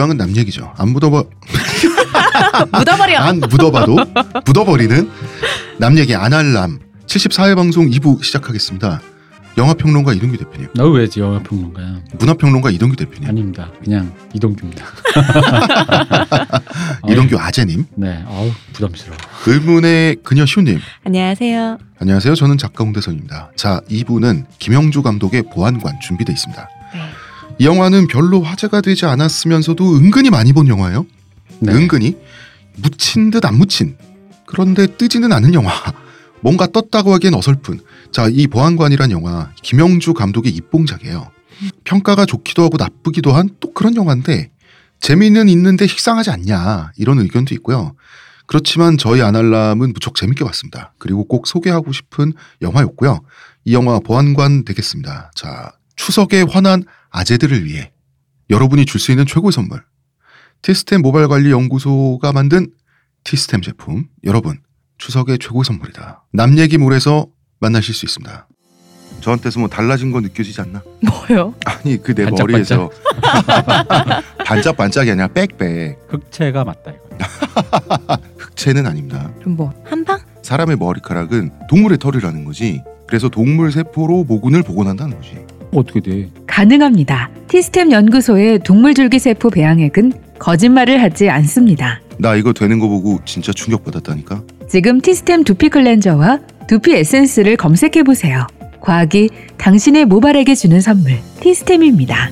모든 교황은 남 얘기죠. 안 묻어버 묻어버려. 안 묻어봐도 묻어버리는 남 얘기 안 할람 74회 방송 2부 시작하겠습니다. 영화평론가 이동규 대표님, 너왜 영화평론가야? 문화평론가 이동규 대표님, 아닙니다. 그냥 이동규입니다. 이동규 아재님, 네, 아우 부담스러워. 의문의 그녀 시우님. 안녕하세요. 안녕하세요. 저는 작가 홍대선입니다. 자, 2부는 김영주 감독의 보안관 준비되어 있습니다. 네. 이 영화는 별로 화제가 되지 않았으면서도 은근히 많이 본 영화예요. 네. 은근히. 묻힌 듯 안 묻힌. 그런데 뜨지는 않은 영화. 뭔가 떴다고 하기엔 어설픈. 자 이 보안관이란 영화 김영주 감독의 입봉작이에요. 평가가 좋기도 하고 나쁘기도 한 또 그런 영화인데 재미는 있는데 식상하지 않냐 이런 의견도 있고요. 그렇지만 저희 아날람은 무척 재밌게 봤습니다. 그리고 꼭 소개하고 싶은 영화였고요. 이 영화 보안관 되겠습니다. 자 추석에 환한 아재들을 위해 여러분이 줄 수 있는 최고의 선물 티스템 모바일 관리 연구소가 만든 티스템 제품 여러분 추석의 최고의 선물이다. 남 얘기 몰에서 만나실 수 있습니다. 저한테서 뭐 달라진 거 느껴지지 않나? 뭐요? 아니 그 내? 머리에서 반짝반짝이 아니라 빽빽 흑채가 맞다 이거. 흑채는 아닙니다. 그럼 뭐 한방? 사람의 머리카락은 동물의 털이라는 거지. 그래서 동물 세포로 모근을 복원한다는 거지. 어떻게 돼? 가능합니다. 티스템 연구소의 동물줄기세포 배양액은 거짓말을 하지 않습니다. 나 이거 되는 거 보고 진짜 충격받았다니까. 지금 티스템 두피 클렌저와 두피 에센스를 검색해 보세요. 과학이 당신의 모발에게 주는 선물 티스템입니다.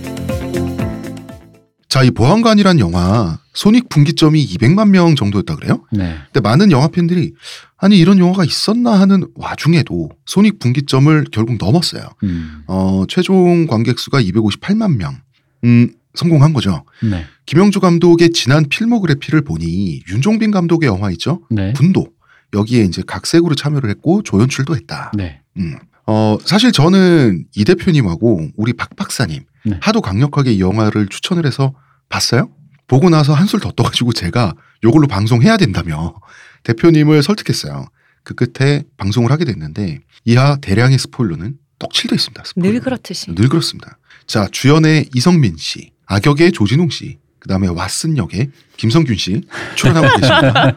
자, 이 보안관이란 영화 손익 분기점이 200만 명 정도였다 그래요? 네. 근데 많은 영화 팬들이 아니 이런 영화가 있었나 하는 와중에도 손익 분기점을 결국 넘었어요. 음. 어, 최종 관객 수가 258만 명. 음, 성공한 거죠. 네. 김영주 감독의 지난 필모그래피를 보니 윤종빈 감독의 영화 있죠? 네. 분도. 여기에 이제 각색으로 참여를 했고 조연출도 했다. 네. 음. 어, 사실 저는 이 대표님하고 우리 박 박사님 네. 하도 강력하게 이 영화를 추천을 해서 봤어요? 보고 나서 한술 더 떠가지고 제가 요걸로 방송해야 된다며 대표님을 설득했어요. 그 끝에 방송을 하게 됐는데 이하 대량의 스포일러는 떡칠돼 있습니다. 스포일러. 늘 그렇듯이. 늘 그렇습니다. 자 주연의 이성민 씨, 악역의 조진웅 씨, 그 다음에 왓슨 역의 김성균 씨 출연하고 계십니다.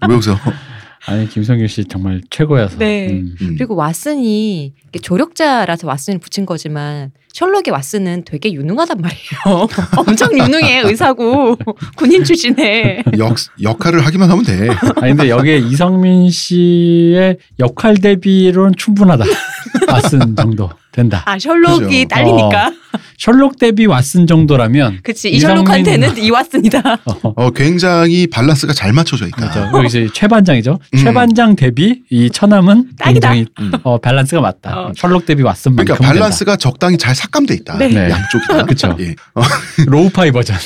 왜 웃어? 아니 김성규 씨 정말 최고여서. 네. 음. 음. 그리고 왓슨이 조력자라서 왓슨을 붙인 거지만 셜록의 왓슨은 되게 유능하단 말이에요. 엄청 유능해 의사고 군인 출신에. 역 역할을 하기만 하면 돼. 아니 근데 여기에 이성민 씨의 역할 대비로는 충분하다. 왓슨 정도 된다. 아 셜록이 그죠. 딸리니까. 셜록 대비 왓슨 정도라면 그치 이 셜록한테는 이 왓슨이다. 어, 어, 굉장히 밸런스가 잘 맞춰져 있다. 그렇죠. 여기 이제 최반장이죠. 음. 최반장 대비 이 처남은 딱이다. 굉장히 음. 어, 밸런스가 맞다. 어. 셜록 대비 왓슨만큼 그러니까 밸런스가 적당히 잘 삭감돼 있다. 네. 네. 양쪽이 다. 그쵸. 예. 어, 된다. lo-fi 버전.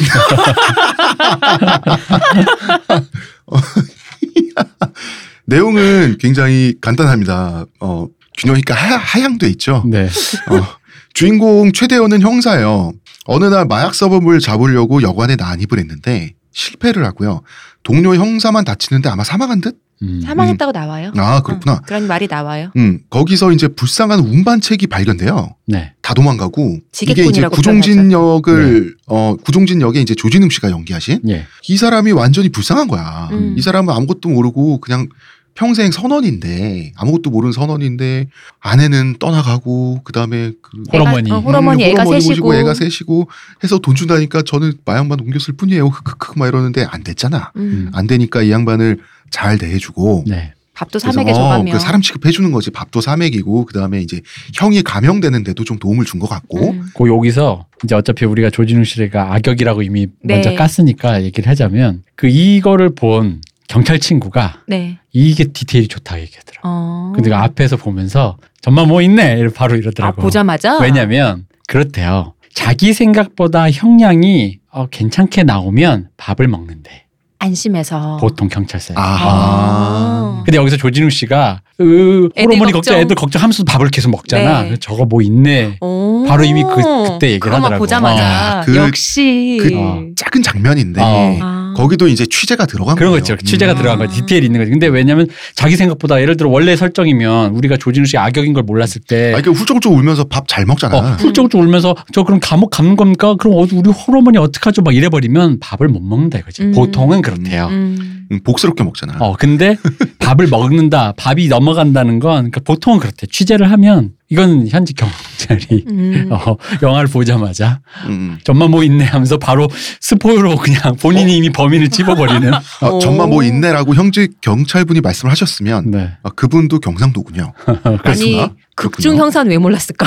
내용은 굉장히 간단합니다. 어, 균형이가 하, 하향돼 있죠. 네. 어, 주인공 최대호는 형사예요. 어느 날 마약 사범을 잡으려고 여관에 난입을 했는데 실패를 하고요. 동료 형사만 다치는데 아마 사망한 듯? 음. 사망했다고 나와요. 아 그렇구나. 응, 그런 말이 나와요. 음 거기서 이제 불쌍한 운반책이 발견돼요. 네. 다 도망가고 이게 이제 구종진 네. 역을 어 구종진 역에 이제 조진웅 씨가 연기하신 예. 이 사람이 완전히 불쌍한 거야. 음. 이 사람은 아무것도 모르고 그냥 평생 선원인데 아무것도 모르는 선원인데 아내는 떠나가고 그다음에 그 호러머니. 어, 호러머니 음, 애가 호러머니 셋이고. 모시고 애가 셋이고 해서 돈 준다니까 저는 마약만 옮겼을 뿐이에요. 흑흑흑 막 이러는데 안 됐잖아. 음, 안 되니까 이 양반을 잘 대해주고 네. 밥도 그래서 삼에게 어, 줘가며. 그 사람 취급해 주는 거지. 밥도 사맥이고 그다음에 이제 형이 감형되는데도 좀 도움을 준 것 같고 음. 그 여기서 이제 어차피 우리가 조진웅 씨가 악역이라고 이미 네. 먼저 깠으니까 얘기를 하자면 그 이거를 본 경찰 친구가 네. 이게 디테일이 좋다 얘기하더라고. 어. 근데 그 앞에서 보면서 정말 뭐 있네 바로 아, 이러더라고. 보자마자. 왜냐면 그렇대요. 자기 생각보다 형량이 어, 괜찮게 나오면 밥을 먹는데 안심해서. 보통 경찰서에. 아하. 근데 여기서 조진웅 씨가 으, 애들 호르몬이 걱정, 걱정. 애들 걱정 하면서 밥을 계속 먹잖아. 네. 저거 뭐 있네. 오. 바로 이미 그- 그때 얘기를 하더라고. 보자마자 아, 그- 역시. 그 어. 작은 장면인데 어. 아. 거기도 이제 취재가 들어간 그런 거 거예요. 있죠. 취재가 음. 들어간 거 디테일이 있는 거지. 근데 왜냐면 자기 생각보다 예를 들어 원래 설정이면 우리가 조진우 씨 악역인 걸 몰랐을 때 아, 이게 훌쩍훌쩍 울면서 밥 잘 먹잖아. 어, 훌쩍훌쩍 울면서 저 그럼 감옥 가는 겁니까? 그럼 어, 우리 호러머니 어떡하죠? 막 이래버리면 밥을 못 먹는다 이거지. 음. 보통은 그렇대요. 음. 음, 복스럽게 먹잖아. 어, 근데 밥을 먹는다, 밥이 넘어간다는 건 그러니까 보통은 그렇대. 취재를 하면 이건 현지 경찰이 음. 어, 영화를 보자마자 음. 점마 뭐 있네 하면서 바로 스포로 그냥 본인이 이미 범인을 찝어버리는. 어, 오. 점마 뭐 있네라고 현지 경찰분이 말씀을 하셨으면 네. 아, 그분도 경상도군요. 아니. 극중. 형사는 왜 몰랐을까?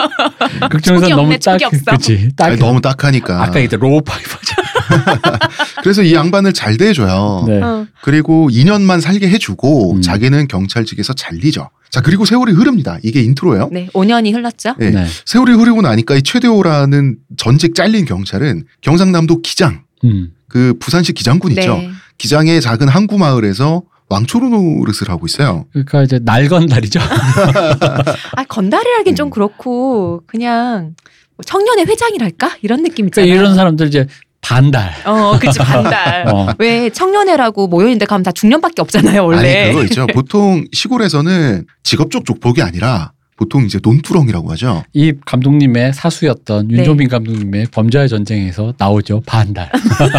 극중에서 촉이 너무 딱. 그치. 딱. 아니, 너무 딱하니까. 아까 이때 lo-fi 버전. 그래서 이 양반을 잘 대해줘요. 네. 어. 그리고 2년만 살게 해주고 음. 자기는 경찰직에서 잘리죠. 자 그리고 세월이 흐릅니다. 이게 intro예요. 네, 5년이 흘렀죠. 네. 네. 세월이 흐르고 나니까 이 최대호라는 전직 잘린 경찰은 경상남도 기장 음. 그 부산시 기장군 있죠. 네. 기장의 작은 항구 마을에서 왕초로 노릇을 하고 있어요. 그러니까 이제 날건달이죠. 아 건달이라긴 음. 좀 그렇고 그냥 뭐 청년의 회장이랄까 이런 느낌 그러니까 있잖아요. 이런 사람들 이제 반달. 어, 그치 반달. 어. 왜 청년회라고 모여있는데 가면 다 중년밖에 없잖아요 원래. 아니 그거 있죠. 보통 시골에서는 직업적 족복이 아니라 보통 이제 논두렁이라고 하죠. 이 감독님의 사수였던 네. 윤종빈 감독님의 범죄의 전쟁에서 나오죠. 반달.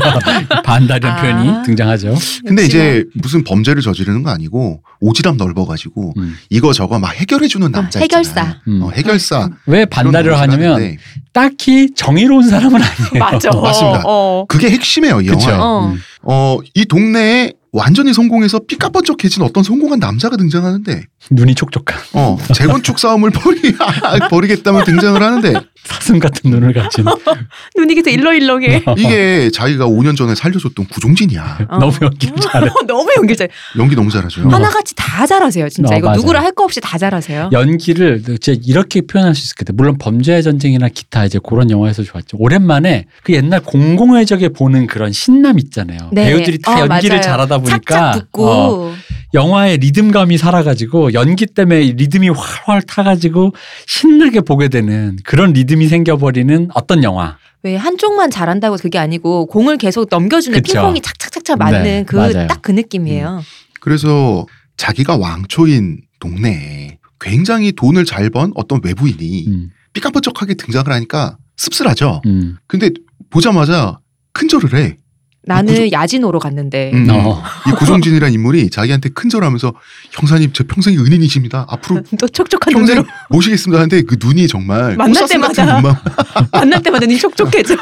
반달이라는 아. 표현이 등장하죠. 근데. 이제 무슨 범죄를 저지르는 거 아니고 오지랖 넓어가지고 음. 이거 저거 막 해결해주는 어, 남자 해결사. 있잖아요. 음. 어, 해결사. 왜 반달을 하냐면 하는데 딱히 정의로운 사람은 아니에요. 맞아. 맞습니다. 어. 그게 핵심이에요 이. 영화에. 어. 음. 어, 이 동네에 완전히 성공해서 삐까번쩍해진 어떤 성공한 남자가 등장하는데 눈이 촉촉한 어, 재건축 싸움을 벌이, 벌이겠다면 등장을 하는데 사슴 같은 눈을 가진 눈이 계속 일렁일렁해. 이게 자기가 5년 전에 살려줬던 구종진이야. 어. 너무 연기를 잘해. 너무 연기 잘. 연기 너무 잘하죠. 하나같이 다 잘하세요 진짜. 어, 이거. 누구라 할 거 없이 다 잘하세요. 연기를 진짜 이렇게 표현할 수 있을 것 같아요. 물론 범죄의 전쟁이나 기타 이제 그런 영화에서 좋았죠. 오랜만에 그 옛날 공공의 적에 보는 그런 신남 있잖아요. 네. 배우들이 다 어, 연기를 맞아요. 잘하다 보니까. 어, 영화의 리듬감이 살아가지고 연기 때문에 리듬이 활활 타가지고 신나게 보게 되는 그런 리듬이 생겨버리는 어떤 영화. 왜 한쪽만 잘한다고 그게 아니고 공을 계속 넘겨주는 그쵸. 핑퐁이 착착착착 맞는 네, 그 맞아요. 딱그 느낌이에요. 그래서 자기가 왕초인 동네에 굉장히 돈을 잘 번 어떤 외부인이 음, 삐까번쩍하게 등장을 하니까 씁쓸하죠. 음. 근데 보자마자 큰절을 해. 나는 구조- 야진호로 갔는데 음. 어. 이 구종진이라는 인물이 자기한테 큰절하면서 형사님 제 평생의 은인이십니다. 앞으로 또 촉촉한 평생 눈으로 모시겠습니다 하는데 그 눈이 정말 만날 때마다. 눈만 만날 때마다 눈이 촉촉해져.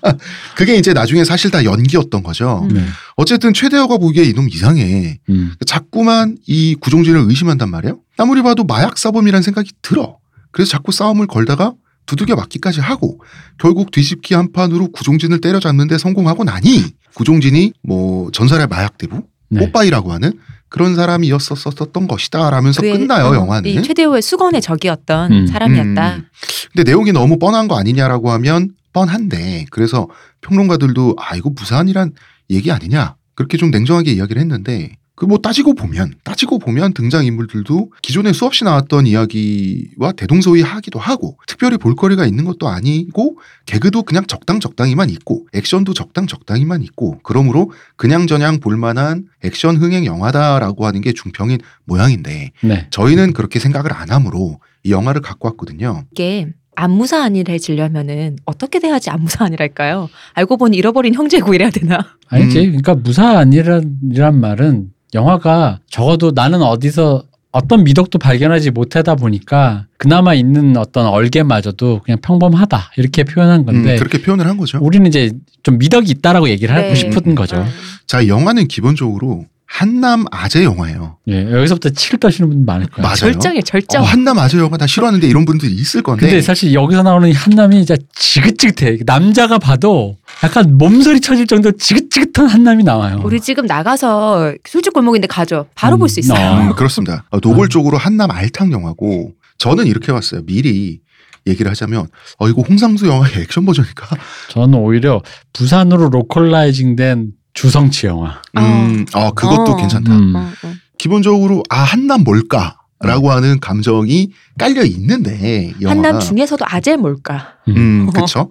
그게 이제 나중에 사실 다 연기였던 거죠. 음. 네. 어쨌든 최대호가 보기에 이놈 이상해. 음. 자꾸만 이 구종진을 의심한단 말이에요. 아무리 봐도 마약 사범이라는 생각이 들어. 그래서 자꾸 싸움을 걸다가 두들겨 맞기까지 하고 결국 뒤집기 한 판으로 구종진을 때려잡는데 성공하고 나니 구종진이 뭐 전설의 마약 대부 네. 뽀빠이라고 하는 그런 사람이었었던 것이다 라면서 그의, 끝나요 어, 영화는. 이 최대호의 수건의 적이었던 음. 사람이었다. 음. 근데 내용이 너무 뻔한 거 아니냐라고 하면 뻔한데 그래서 평론가들도 아 이거 무사한이란 얘기 아니냐 그렇게 좀 냉정하게 이야기를 했는데 그 뭐 따지고 보면 따지고 보면 등장 인물들도 기존에 수없이 나왔던 이야기와 대동소이하기도 하고 특별히 볼거리가 있는 것도 아니고 개그도 그냥 적당 적당히만 있고 액션도 적당 적당히만 있고 그러므로 그냥저냥 볼만한 액션 흥행 영화다라고 하는 게 중평인 모양인데 네. 저희는 그렇게 생각을 안 하므로 이 영화를 갖고 왔거든요. 이게 안무사한이해지려면은 어떻게 돼야지 안무사한이랄까요? 알고 보니 잃어버린 형제고 이래야 되나? 아니지. 음. 그러니까 무사안이란 이란 말은 영화가 적어도 나는 어디서 어떤 미덕도 발견하지 못하다 보니까 그나마 있는 어떤 얼개마저도 그냥 평범하다 이렇게 표현한 건데 음, 그렇게 표현을 한 거죠. 우리는 이제 좀 미덕이 있다라고 얘기를 하고 네. 싶은 거죠. 어. 자, 이 영화는 기본적으로 한남 아재 영화예요. 예, 여기서부터 치를 떠시는 분 많을 거예요. 맞아요. 절정이에요, 절정. 어, 한남 아재 영화 나 싫어하는데 이런 분들이 있을 건데. 근데 사실 여기서 나오는 이 한남이 진짜 지긋지긋해. 남자가 봐도 약간 몸서리 쳐질 정도 지긋지긋한 한남이 나와요. 우리 지금 나가서 술집 골목인데 가죠. 바로 음, 볼수 있어요. 어. 음, 그렇습니다. 어, 노골적으로 한남 알탕 영화고 저는 이렇게 봤어요. 미리 얘기를 하자면 어 이거 홍상수 영화의 액션 버전일까? 저는 오히려 부산으로 localizing된 주성치 영화. 음, 어 그것도 어. 괜찮다. 음. 어, 어. 기본적으로 아 한남 뭘까? 라고 하는 감정이 깔려 있는데 영화가 한남 중에서도 아재 뭘까? 음, 그쵸.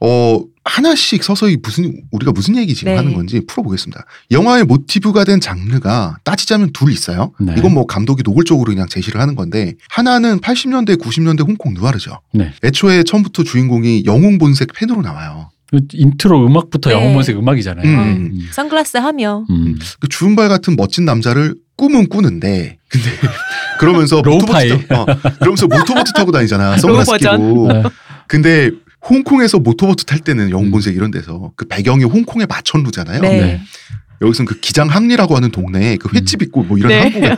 어, 하나씩 서서히 무슨 우리가 무슨 얘기 지금 네. 하는 건지 풀어보겠습니다. 영화의 모티브가 된 장르가 따지자면 둘 있어요. 네. 이건 뭐 감독이 노골적으로 그냥 제시를 하는 건데 하나는 80년대 90년대 홍콩 누아르죠. 네. 애초에 처음부터 주인공이 영웅 본색 팬으로 나와요. 그 인트로 음악부터 네. 영웅본색 음악이잖아요. 음. 음. 선글라스 하며 음. 그 주윤발 같은 멋진 남자를 꿈은 꾸는데 근데 그러면서 lo-fi. 모터보트 타- 어, 그러면서 모터보트 타고 다니잖아. 선글라스 low 버전. 끼고. 네. 근데 홍콩에서 모터보트 탈 때는 영웅 본색 이런 데서 그 배경이 홍콩의 마천루잖아요. 네. 네. 여기서는 그 기장항리라고 하는 동네에 그 횟집 있고 뭐 이런 네. 한국에.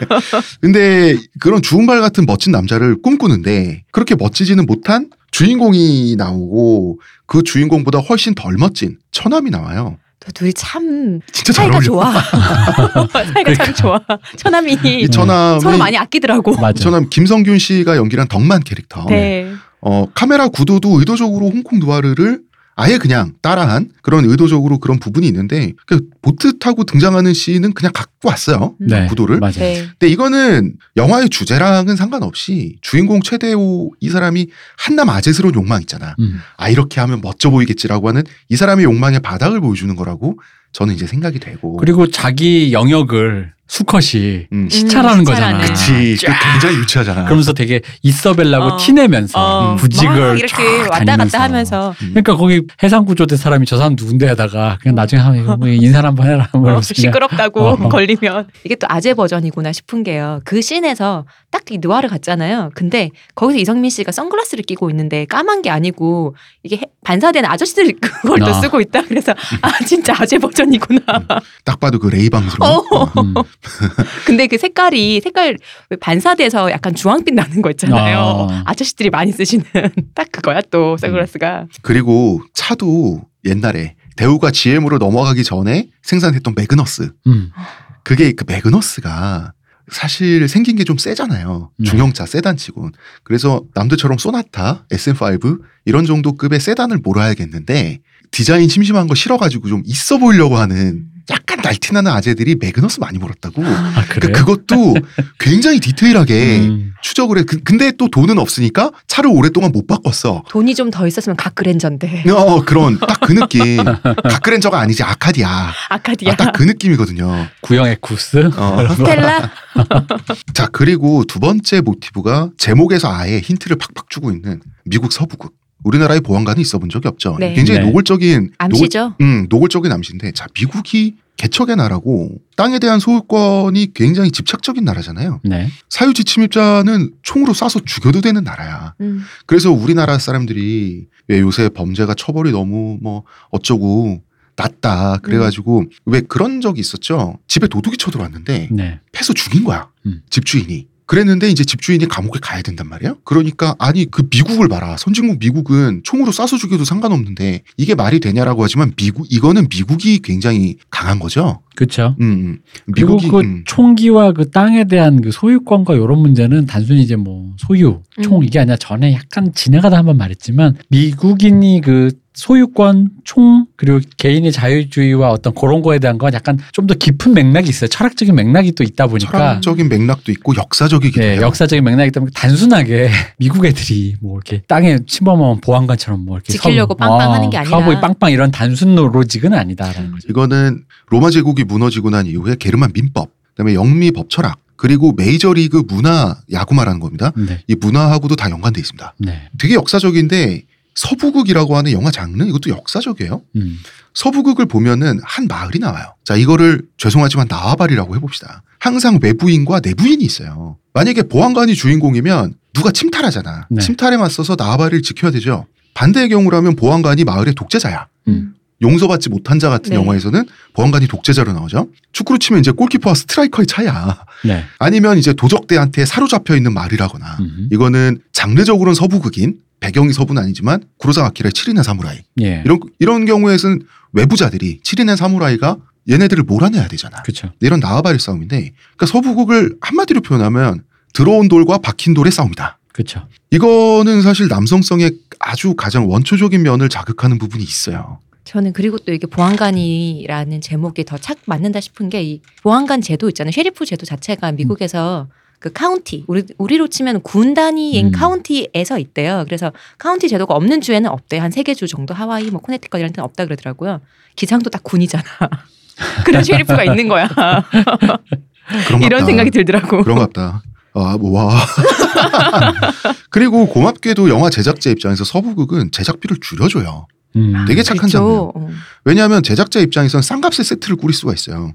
근데 그런 주윤발 같은 멋진 남자를 꿈꾸는데 그렇게 멋지지는 못한 주인공이 나오고 그 주인공보다 훨씬 덜 멋진 처남이 나와요. 또 둘이 참 진짜 잘 사이가 어울려. 좋아. 사이가 참 좋아. 처남이 이 처남이 서로 많이 아끼더라고. 맞아. 처남 김성균 씨가 연기한 덕만 캐릭터. 네. 어, 카메라 구도도 의도적으로 홍콩 누아르를 아예 그냥 따라한 그런 의도적으로 그런 부분이 있는데 그 보트 타고 등장하는 씬은 그냥 갖고 왔어요. 네. 구도를. 맞아요. 네. 근데 이거는 영화의 주제랑은 상관없이 주인공 최대호 이 사람이 한남 아재스러운 욕망 있잖아. 음. 아 이렇게 하면 멋져 보이겠지라고 하는 이 사람의 욕망의 바닥을 보여주는 거라고 저는 이제 생각이 되고. 그리고 자기 영역을 수컷이 음, 시찰하는 음, 거잖아. 그치. 그 굉장히 유치하잖아. 그러면서 되게 있어 보일라고 어. 티내면서 어, 부직을 막 이렇게 쫙 왔다. 갔다 하면서 음. 그러니까 거기 해상구조대 사람이 저 사람 누군데 하다가 그냥 나중에 하면 뭐 인사 한번 해라 어, 그러면서 그냥 시끄럽다고 어. 걸리면 이게 또 아재 버전이구나 싶은 게요. 그 씬에서 딱 이 느와르 갔잖아요. 근데 거기서 이성민 씨가 선글라스를 끼고 있는데 까만 게 아니고 이게 해- 반사된 아저씨들 그걸 또 아. 쓰고 있다. 그래서 아 진짜 아재 버전이구나. 딱 봐도 그 레이방스러운. 음. 근데 그 색깔이 색깔 왜 반사돼서 약간 주황빛 나는 거 있잖아요. 아. 아저씨들이 많이 쓰시는 딱 그거야 또 선글라스가. 그리고 차도 옛날에 대우가 GM으로 넘어가기 전에 생산했던 매그너스. 음. 그게 그 매그너스가 사실 생긴 게 좀 세잖아요. 네. 중형차 세단치곤. 그래서 남들처럼 소나타, SM5 이런 정도 급의 세단을 몰아야겠는데 디자인 심심한 거 싫어가지고 좀 있어 보이려고 하는 약간 날티나는 아재들이 매그너스 많이 몰았다고. 아 그래. 그러니까 그것도 굉장히 디테일하게 음. 추적을 해. 그- 근데 또 돈은 없으니까 차를 오랫동안 못 바꿨어. 돈이 좀 더 있었으면 가크렌저인데 어, 그런 딱 그 느낌. 가크렌저가 아니지 아카디아. 아카디아. 아, 딱그 느낌이거든요. 구형 에쿠스. 어. 스텔라. 자, 그리고 두 번째 모티브가 제목에서 아예 힌트를 팍팍 주고 있는 미국 서부극. 우리나라에 보안관이 있어 본 적이 없죠. 네. 굉장히 네. 노골적인 암시죠. 노골, 음, 노골적인 암시인데 자, 미국이 개척의 나라고 땅에 대한 소유권이 굉장히 집착적인 나라잖아요. 네. 사유지 침입자는 총으로 쏴서 죽여도 되는 나라야. 음. 그래서 우리나라 사람들이 왜 요새 범죄가 처벌이 너무 뭐 어쩌고 낮다 그래가지고 왜 그런 적이 있었죠. 집에 도둑이 쳐들어왔는데 네. 패서 죽인 거야. 음. 집주인이. 그랬는데 이제 집주인이 감옥에 가야 된단 말이에요. 그러니까 아니 그 미국을 봐라. 선진국 미국은 총으로 쏴서 죽여도 상관없는데 이게 말이 되냐라고 하지만 미국 이거는 미국이 굉장히 강한 거죠. 그렇죠. 음, 음. 그리고 미국이 그 음. 총기와 그 땅에 대한 그 소유권과 이런 문제는 단순히 이제 뭐 소유, 총 음. 이게 아니라 전에 약간 지나가다 한번 말했지만 미국인이 그 소유권, 총 그리고 개인의 자유주의와 어떤 그런 거에 대한 건 약간 좀 더 깊은 맥락이 있어요. 철학적인 맥락이 또 있다 보니까 철학적인 맥락도 있고 역사적이기도 네, 해요. 역사적인 맥락이기 때문에 단순하게 미국 애들이 뭐 이렇게 땅에 침범하면 보안관처럼 뭐 이렇게 지키려고 섬- 빵빵하는 게 아니라. 카우보이 빵빵 이런 단순 로직은 아니다라는 거죠. 이거는 로마 제국이 무너지고 난 이후에 게르만 민법, 그다음에 영미 법 철학, 그리고 메이저리그 문화 야구 말하는 겁니다. 네, 이 문화하고도 다 연관돼 있습니다. 네, 되게 역사적인데 서부극이라고 하는 영화 장르 이것도 역사적이에요. 음, 서부극을 보면은 한 마을이 나와요. 자, 이거를 죄송하지만 나와바리라고 해봅시다. 항상 외부인과 내부인이 있어요. 만약에 보안관이 주인공이면 누가 침탈하잖아. 네. 침탈에 맞서서 나와바리를 지켜야 되죠. 반대의 경우라면 보안관이 마을의 독재자야. 음. 용서받지 못한 자 같은 네. 영화에서는 보안관이 독재자로 나오죠. 축구로 치면 이제 골키퍼와 스트라이커의 차이야. 네, 아니면 이제 도적대한테 사로잡혀 있는 말이라거나. 음, 이거는 장르적으로는 서부극인 배경이 서부는 아니지만 구로사 아키라의 7인의 사무라이. 예, 이런 이런 경우에는 외부자들이 7인의 사무라이가 얘네들을 몰아내야 되잖아. 그렇죠. 이런 나와바리 싸움인데 그러니까 서부극을 한마디로 표현하면 들어온 돌과 박힌 돌의 싸움이다. 그렇죠. 이거는 사실 남성성의 아주 가장 원초적인 면을 자극하는 부분이 있어요. 저는 그리고 또 이게 보안관이라는 제목이 더 착 맞는다 싶은 게 이 보안관 제도 있잖아요. sheriff 제도 자체가 미국에서 그 카운티 우리 우리로 치면 군 단위인 음. 카운티에서 있대요. 그래서 카운티 제도가 없는 주에는 없대 요. 한 세 개 주 정도 하와이 뭐 코네티컷 이런 데는 없다 그러더라고요. 기장도 딱 군이잖아. 그런 sheriff가 있는 거야. 그런 이런 생각이 들더라고. 그런 것 같다. 아, 뭐, 와. 그리고 고맙게도 영화 제작자 입장에서 서부극은 제작비를 줄여줘요. 음. 되게 착한 장면. 그렇죠. 어. 왜냐하면 제작자 입장에선 싼값에 세트를 꾸릴 수가 있어요.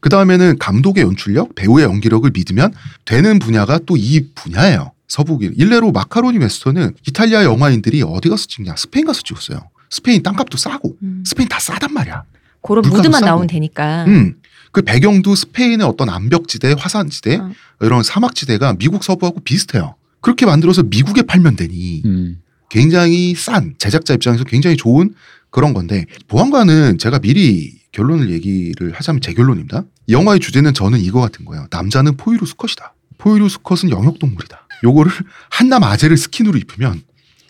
그 다음에는 감독의 연출력, 배우의 연기력을 믿으면 되는 분야가 또 이 분야예요. 서부극. 일례로 마카로니 웨스턴은 이탈리아 영화인들이 어디 가서 찍냐? 스페인 가서 찍었어요. 스페인 땅값도 싸고 음. 스페인 다 싸단 말이야. 그런 무드만. 나오면 되니까. 음. 그 배경도 스페인의 어떤 암벽지대, 화산지대, 어. 이런 사막지대가 미국 서부하고 비슷해요. 그렇게 만들어서 미국에 팔면 되니 음. 굉장히 싼 제작자 입장에서 굉장히 좋은 그런 건데 보안관은 제가 미리 결론을 얘기를 하자면 제 결론입니다. 이 영화의 주제는 저는 이거 같은 거예요. 남자는 포유류 수컷이다. 포유류 수컷은 영역 동물이다. 요거를 한남 아재를 스킨으로 입으면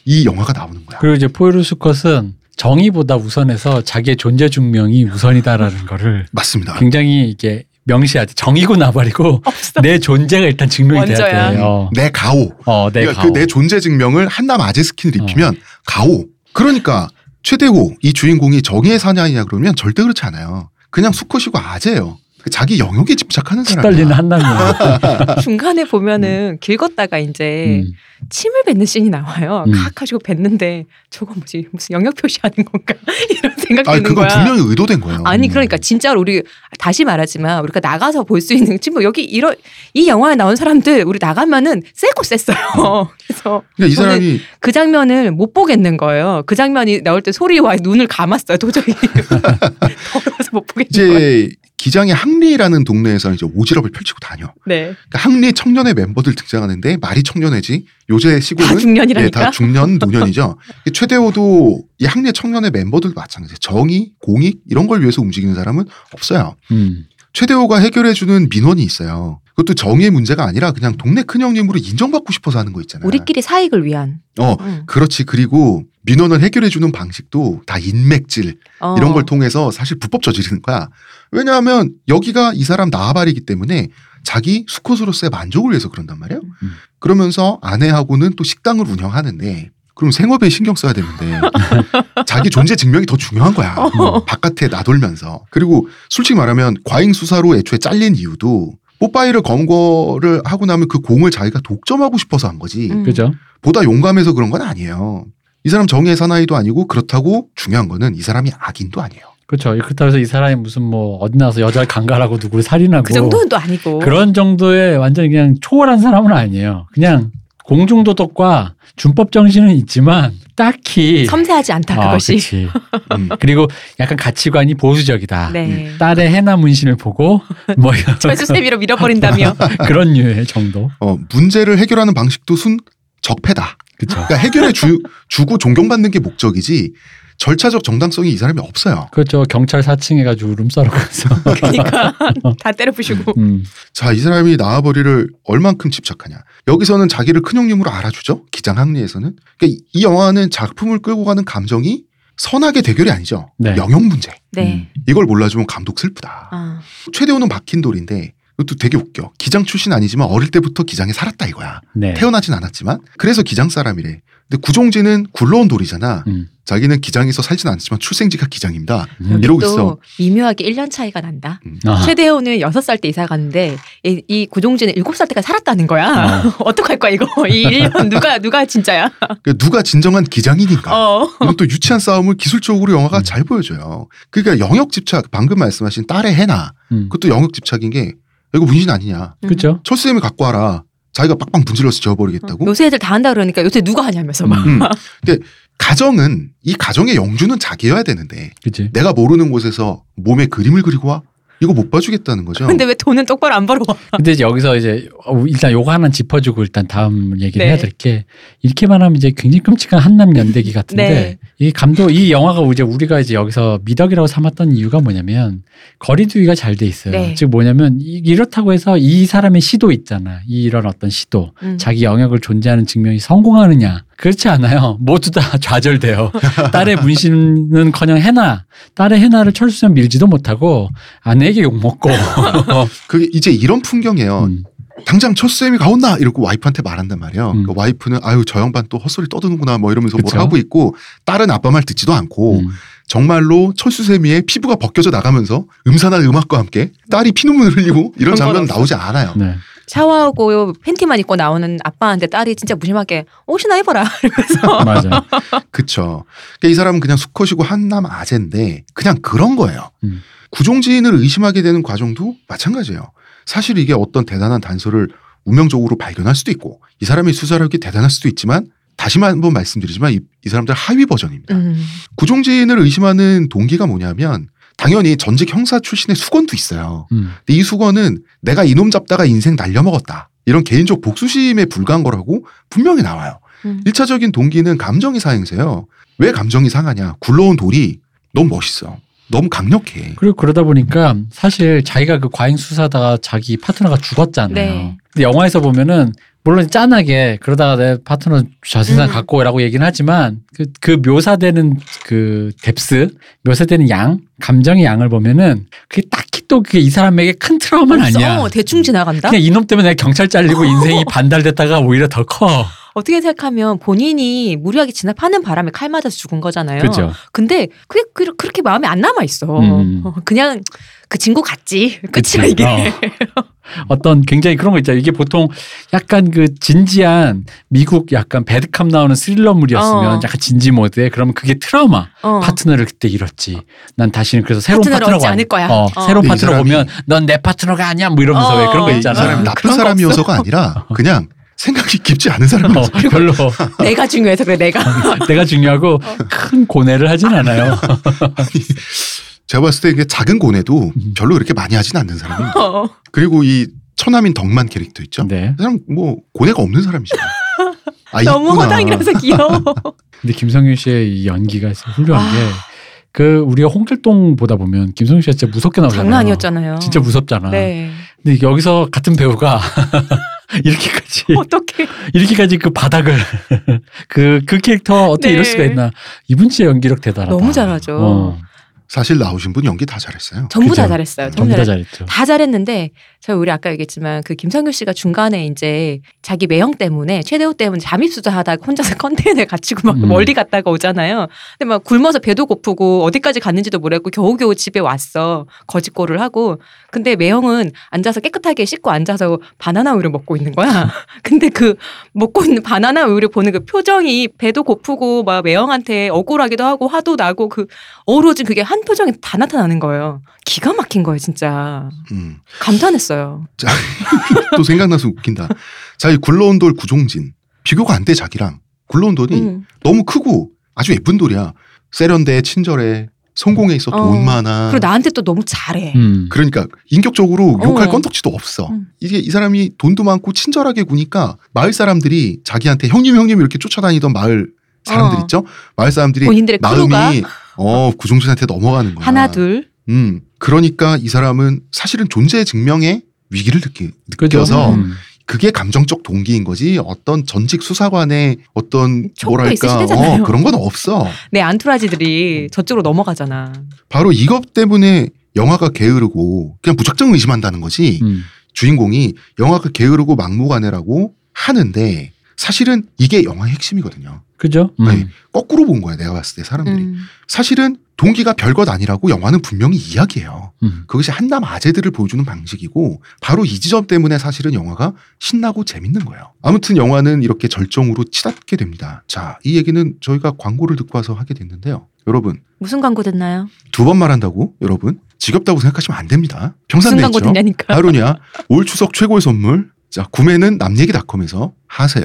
이 영화가 나오는 거야. 그리고 이제 포유류 수컷은 정의보다 우선해서 자기의 존재 증명이 우선이다라는 거를 맞습니다. 굉장히 이게 명시하지. 정의고 나발이고 없어. 내 존재가 일단 증명이 원조야. 돼야 돼. 어, 내 가오. 어, 내 그러니까 가오. 그 내 존재 증명을 한남 아재 스킨을 어. 입히면 가오. 그러니까 최대호 이 주인공이 정의의 사냥이냐 그러면 절대 그렇지 않아요. 그냥 수컷이고 아재예요. 그 자기 영역에 집착하는 떨리는 사람이야. 한남이. 중간에 보면은 길 걷다가 이제 음. 침을 뱉는 씬이 나와요. 음. 칵 하시고 뱉는데 저거 뭐지 무슨 영역 표시하는 건가 이런 생각 아, 드는 그건 거야. 분명히 의도된 거예요. 아니 그러니까 진짜로 우리 다시 말하지만 우리가 나가서 볼 수 있는 지금 뭐 여기 이런 이 영화에 나온 사람들 우리 나가면은 세고 셌어요. 그래서 그러니까 이 사람이 그 장면을 못 보겠는 거예요. 그 장면이 나올 때 소리와 눈을 감았어요. 도저히 더러워서 못 보겠는 거예요. 기장의 항리라는 동네에서 이제 오지랖을 펼치고 다녀. 네, 그러니까 항리 청년의 멤버들 등장하는데 말이 청년회지. 요새 다 시골은 중년이라니까. 예, 다 중년 노년이죠. 이 최대호도 이 항리 청년의 멤버들도 마찬가지예요. 정의, 공익 이런 걸 위해서 움직이는 사람은 없어요. 음. 최대호가 해결해주는 민원이 있어요. 그것도 정의의 문제가 아니라 그냥 동네 큰형님으로 인정받고 싶어서 하는 거 있잖아요. 우리끼리 사익을 위한. 어, 응. 그렇지. 그리고 민원을 해결해주는 방식도 다 인맥질 어. 이런 걸 통해서 사실 불법 저지르는 거야. 왜냐하면 여기가 이 사람 나아발이기 때문에 자기 수컷으로서의 만족을 위해서 그런단 말이에요. 음. 그러면서 아내하고는 또 식당을 운영하는데 그럼 생업에 신경 써야 되는데 자기 존재 증명이 더 중요한 거야. 어. 바깥에 나돌면서. 그리고 솔직히 말하면 과잉 수사로 애초에 잘린 이유도 뽀빠이를 검거를 하고 나면 그 공을 자기가 독점하고 싶어서 한 거지. 음. 그죠? 보다 용감해서 그런 건 아니에요. 이 사람 정의의 사나이도 아니고 그렇다고 중요한 거는 이 사람이 악인도 아니에요. 그렇죠. 그렇다고 해서 이 사람이 무슨 뭐 어디 나서 여자를 강간하고 누구를 살인하고 그 정도는 또 아니고. 그런 정도의 완전히 그냥 초월한 사람은 아니에요. 그냥 공중도덕과 준법 정신은 있지만 딱히 섬세하지 않다 아, 그것이. 음. 그리고 약간 가치관이 보수적이다. 네. 딸의 해나 문신을 보고 뭐 철수세미로 밀어버린다며. 그런 류의 정도. 어, 문제를 해결하는 방식도 순 적폐다. 그렇죠. 그러니까 해결해 주, 주고 존경받는 게 목적이지 절차적 정당성이 이 사람이 없어요. 그렇죠. 경찰 4층 해가지고 룸 썰어가서. 그러니까 다 때려 부시고. 음. 자, 이 사람이 나아버리를 얼만큼 집착하냐. 여기서는 자기를 큰 형님으로 알아주죠. 기장 항리에서는. 그러니까 이- 이 영화는 작품을 끌고 가는 감정이 선악의 대결이 아니죠. 네. 영역 문제. 네. 이걸 몰라주면 감독 슬프다. 아. 최대호는 박힌 돌인데 이것도 되게 웃겨. 기장 출신 아니지만 어릴 때부터 기장에 살았다 이거야. 네. 태어나진 않았지만 그래서 기장 사람이래. 근데 구종진은 굴러온 돌이잖아. 음. 자기는 기장에서 살진 않지만 출생지가 기장입니다. 음. 이러고 또 있어. 미묘하게 1년 차이가 난다. 음. 아. 최대호는 6살 때 이사 갔는데 이, 이 구종진은 7살 때까지 살았다는 거야. 어. 어떡할 거야 이거. 이 1년 누가 누가 진짜야. 그러니까 누가 진정한 기장인인가? 어. 또 유치한 싸움을 기술적으로 영화가 음. 잘 보여줘요. 그러니까 영역 집착, 방금 말씀하신 딸의 해나 음. 그것도 영역 집착인 게 이거 문신 아니냐. 그렇죠. 철수쌤이 갖고 와라. 자기가 빡빡 문질러서 지워버리겠다고. 요새 애들 다 한다 그러니까 요새 누가 하냐면서 막. 음. 근데 가정은 이 가정의 영주는 자기여야 되는데 그치. 내가 모르는 곳에서 몸에 그림을 그리고 와? 이거 못 봐주겠다는 거죠. 근데 왜 돈은 똑바로 안 벌어와? 근데 이제 여기서 이제 어, 일단 요거 하나 짚어주고 일단 다음 얘기를 네. 해야 될 게 이렇게 말하면 이제 굉장히 끔찍한 한남 연대기 같은데 네. 이 감독 이 영화가 이제 우리가 이제 여기서 미덕이라고 삼았던 이유가 뭐냐면 거리두기가 잘 돼 있어요. 네. 즉 뭐냐면 이- 이렇다고 해서 이 사람의 시도 있잖아. 이런 어떤 시도 음. 자기 영역을 존재하는 증명이 성공하느냐 그렇지 않아요. 모두 다 좌절돼요. 딸의 문신은 커녕 해나 딸의 해나를 철수선 밀지도 못하고 아내에게 욕 먹고 그게 이제 이런 풍경이에요. 음. 당장 첫 쌤이 가온나 이러고 와이프한테 말한단 말이에요. 음. 그 와이프는 아유 저 양반 또 헛소리 떠드는구나 뭐 이러면서 그쵸. 뭘 하고 있고 딸은 아빠 말 듣지도 않고 음. 정말로 철수세미의 피부가 벗겨져 나가면서 음산한 음악과 함께 딸이 피눈물을 흘리고 이런 그런 장면 건 나오지 않아요. 네. 샤워하고 팬티만 입고 나오는 아빠한테 딸이 진짜 무심하게 옷이나 입어라 이러면서 맞아. 그쵸. 그러니까 이 사람은 그냥 수컷이고 한남 아재인데 그냥 그런 거예요. 음. 구종지인을 의심하게 되는 과정도 마찬가지예요. 사실 이게 어떤 대단한 단서를 운명적으로 발견할 수도 있고 이 사람의 수사력이 대단할 수도 있지만 다시 한번 말씀드리지만 이, 이 사람들 하위 버전입니다. 음. 구종지인을 의심하는 동기가 뭐냐면 당연히 전직 형사 출신의 수건도 있어요. 음. 근데 이 수건은 내가 이놈 잡다가 인생 날려먹었다. 이런 개인적 복수심에 불과한 거라고 분명히 나와요. 음. 일차적인 동기는 감정이 사행세요. 왜 감정이 상하냐? 굴러온 돌이 너무 멋있어. 너무 강력해. 그리고 그러다 보니까 사실 자기가 그 과잉 수사다가 자기 파트너가 죽었잖아요. 네. 근데 영화에서 보면은 물론 짠하게 그러다가 내 파트너 자세상 음. 갖고 오라고 얘기는 하지만 그, 그 묘사되는 그 뎁스 묘사되는 양 감정의 양을 보면은 그게 딱히 또 그게 이 사람에게 큰 트라우마는 없어. 아니야. 어, 대충 지나간다. 그냥 이놈 때문에 내가 경찰 잘리고 인생이 반달됐다가 오히려 더 커. 어떻게 생각하면 본인이 무리하게 진압하는 바람에 칼 맞아서 죽은 거잖아요. 그죠? 근데 그게 그- 그렇게 마음에 안 남아 있어. 음. 어, 그냥 그 친구 같지. 그치. 끝이야 이게. 어. 어떤 굉장히 그런 거 있잖아요. 이게 보통 약간 그 진지한 미국 약간 배드캅 나오는 스릴러물이었으면 어. 약간 진지 모드에 그러면 그게 트라우마. 어. 파트너를 그때 잃었지. 난 다시는 그래서 새로운 아니- 않을 거야. 어, 어. 새로운 이 파트너 오면 넌 내 파트너가 아니야. 뭐 이러면서 어. 왜 그런 거이 있잖아. 사람이 나쁜 사람이어서가 아니라 그냥 생각이 깊지 않은 어, 사람이었어. 별로 내가 중요해서 그래 내가. 내가 중요하고 큰 고뇌를 하진 않아요. 제가 봤을 때 이게 작은 고뇌도 음. 별로 그렇게 많이 하진 않는 사람입니다. 어. 그리고 이 처남인 덕만 캐릭터 있죠. 네. 그 사람 뭐 고뇌가 없는 사람이죠. 아, 너무 있구나. 허당이라서 귀여워. 근데 김성윤 씨의 이 연기가 진짜 훌륭한 게그 우리가 홍길동 보다 보면 김성윤 씨가 진짜 무섭게 나오잖아요. 장난 아니었잖아요. 진짜 무섭잖아. 네. 근데 여기서 같은 배우가 이렇게까지 어떻게? 이렇게까지 그 바닥을 그그 캐릭터 어떻게 네. 이럴 수가 있나? 이분 진짜 연기력 대단하다. 너무 잘하죠. 어, 사실 나오신 분 연기 다 잘했어요. 전부 다 그죠? 잘했어요. 전부 전부 다다 잘했. 잘했죠. 다 잘했는데 저희 우리 아까 얘기했지만 그 김성규 씨가 중간에 이제 자기 매형 때문에 최대호 때문에 잠입수도 하다가 혼자서 컨테이너에 갇히고 막 음. 멀리 갔다가 오잖아요. 근데 막 굶어서 배도 고프고 어디까지 갔는지도 모르겠고 겨우겨우 집에 왔어. 거짓골을 하고. 근데 매형은 앉아서 깨끗하게 씻고 앉아서 바나나 우유를 먹고 있는 거야. 근데 그 먹고 있는 바나나 우유를 보는 그 표정이 배도 고프고 막 매형한테 억울하기도 하고 화도 나고 그 어우러진 그게 한 표정에 다 나타나는 거예요. 기가 막힌 거예요, 진짜. 음. 감탄했어요. 자, 또 생각나서 웃긴다. 자, 이 굴러온 돌 구종진. 비교가 안 돼, 자기랑. 굴러온 돌이 음. 너무 크고 아주 예쁜 돌이야. 세련돼, 친절해, 성공에 있어 어. 돈 많아. 그리고 나한테 또 너무 잘해. 음. 그러니까 인격적으로 욕할 어. 건덕지도 없어. 음. 이게 이 사람이 돈도 많고 친절하게 구니까 마을 사람들이 자기한테 형님 형님 이렇게 쫓아다니던 마을 사람들 어. 있죠. 마을 사람들이 본인들의 크루가 마음이 어 구종진한테 넘어가는 거야. 하나 둘. 음 그러니까 이 사람은 사실은 존재 증명의 위기를 느끼? 느껴서 음. 그게 감정적 동기인 거지 어떤 전직 수사관의 어떤 뭐랄까. 어, 그런 건 없어. 내 안투라지들이 저쪽으로 넘어가잖아. 바로 이것 때문에 영화가 게으르고 그냥 무작정 의심한다는 거지. 음. 주인공이 영화가 게으르고 막무가내라고 하는데 사실은 이게 영화의 핵심이거든요. 그죠? 음. 네. 거꾸로 본 거야 내가 봤을 때 사람들이. 음. 사실은 동기가 별것 아니라고 영화는 분명히 이야기해요. 음. 그것이 한남 아재들을 보여주는 방식이고 바로 이 지점 때문에 사실은 영화가 신나고 재밌는 거예요. 아무튼 영화는 이렇게 절정으로 치닫게 됩니다. 자, 이 얘기는 저희가 광고를 듣고 와서 하게 됐는데요. 여러분 무슨 광고 듣나요? 두 번 말한다고 여러분 지겹다고 생각하시면 안 됩니다. 무슨 평산네이처 광고 듣냐니까. 하루냐 올 추석 최고의 선물 자 구매는 남얘기닷컴에서 하세요.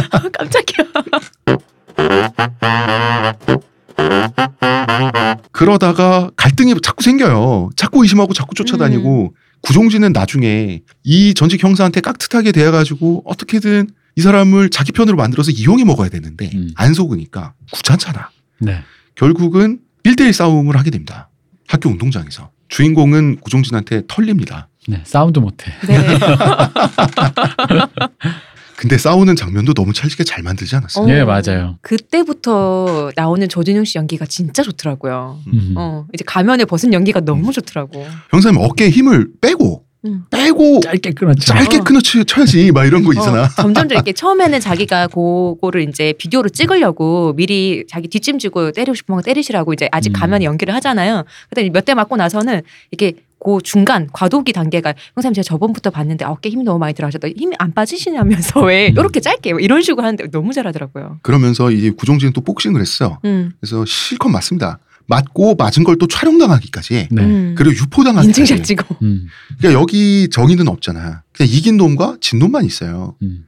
깜짝이야. 그러다가 갈등이 자꾸 생겨요. 자꾸 의심하고 자꾸 쫓아다니고 구종진은 나중에 이 전직 형사한테 깍듯하게 대해가지고 어떻게든 이 사람을 자기 편으로 만들어서 이용해 먹어야 되는데 음. 안 속으니까 귀찮잖아. 네. 결국은 1대1 싸움을 하게 됩니다. 학교 운동장에서. 주인공은 구종진한테 털립니다. 네. 싸움도 못해. 네. 근데 싸우는 장면도 너무 찰지게 잘 만들지 않았어요? 어. 예, 맞아요. 그때부터 나오는 조진웅 씨 연기가 진짜 좋더라고요. 음. 어, 이제 가면을 벗은 연기가 너무 좋더라고. 형사님 어깨에 힘을 빼고 음. 빼고 짧게 끊었죠. 짧게 어. 끊어치 쳐야지 막 이런 거 있잖아. 어, 점점 이렇게 처음에는 자기가 그거를 이제 비디오로 찍으려고 미리 자기 뒷짐지고 때리고 싶은 거 때리시라고 이제 아직 음. 가면 연기를 하잖아요. 그때 몇 대 맞고 나서는 이게 그 중간 과도기 단계가 형사님 제가 저번부터 봤는데 어깨 힘이 너무 많이 들어가셨다 힘이 안 빠지시냐면서 왜 음. 이렇게 짧게 뭐 이런 식으로 하는데 너무 잘하더라고요. 그러면서 이제 구종진은 또 복싱을 했어요. 음. 그래서 실컷 맞습니다. 맞고 맞은 걸 또 촬영당하기까지. 네. 음. 그리고 유포당하기까지. 인증샷 찍어. 음. 그러니까 여기 정의는 없잖아. 그냥 이긴 놈과 진 놈만 있어요. 음.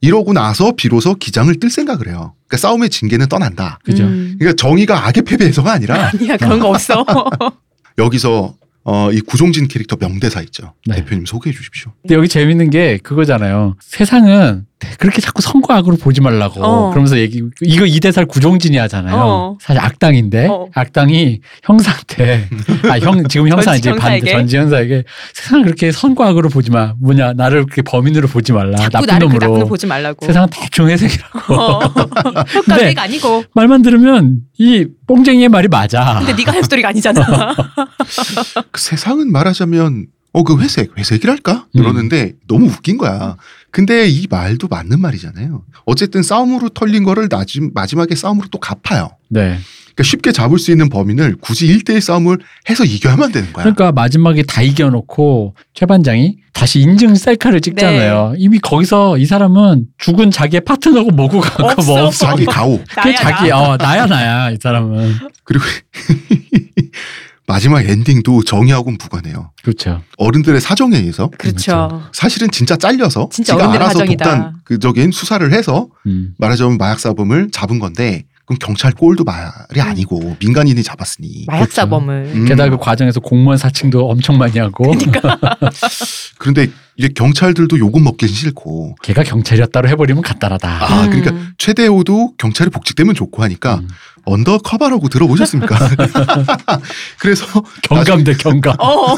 이러고 나서 비로소 기장을 뜰 생각을 해요. 그러니까 싸움의 징계는 떠난다. 그죠. 음. 그러니까 정의가 악의 패배해서가 아니라 아니야 그런 거 없어. 여기서 어, 이 구종진 캐릭터 명대사 있죠. 네. 대표님 소개해 주십시오. 근데 여기 재밌는 게 그거잖아요. 세상은 그렇게 자꾸 선과 악으로 보지 말라고. 어. 그러면서 얘기 이거 이 대사를 구종진이 하잖아요. 어. 사실 악당인데 어. 악당이 형사한테 아 형 지금 형사 이제 반대? 전지 형사에게 세상을 그렇게 선과 악으로 보지 마. 뭐냐 나를 그렇게 범인으로 보지 말라. 자꾸 나쁜 나를 그 놈으로. 나쁜 보지 말라고. 세상은 대충 회색이라고. 어. 효과가 아니고. 말만 들으면 이 뽕쟁이의 말이 맞아. 근데 네가 할 소리가 아니잖아. 그 세상은 말하자면 어 그 회색 회색이랄까 음. 이러는데 너무 웃긴 거야. 근데 이 말도 맞는 말이잖아요. 어쨌든 싸움으로 털린 거를 마지막에 싸움으로 또 갚아요. 네. 그러니까 쉽게 잡을 수 있는 범인을 굳이 1대1 싸움을 해서 이겨야만 되는 거야. 그러니까 마지막에 다 이겨놓고 최 반장이 다시 인증 셀카를 찍잖아요. 이미 거기서 이 사람은 죽은 자기의 파트너고 뭐고 갖고. 뭐 없어. 자기 가오. 그게 나야, 자기 나. 어 나야 나야 이 사람은 그리고 마지막 엔딩도 정의하고는 무관해요. 그렇죠. 어른들의 사정에 의해서 그렇죠. 사실은 진짜 잘려서 진짜 지가 알아서 사정이다. 독단 그적인 수사를 해서 음. 말하자면 마약 사범을 잡은 건데 그럼 경찰 꼴도 말이 아니고 민간인이 잡았으니 마약 사범을. 음. 게다가 그 과정에서 공무원 사칭도 엄청 많이 하고 그런데 이제 경찰들도 욕은 먹긴 싫고 걔가 경찰이었다로 해버리면 간단하다. 아 음. 그러니까 최대호도 경찰에 복직되면 좋고 하니까 음. undercover라고 들어보셨습니까? 그래서 경감대 경감. 어.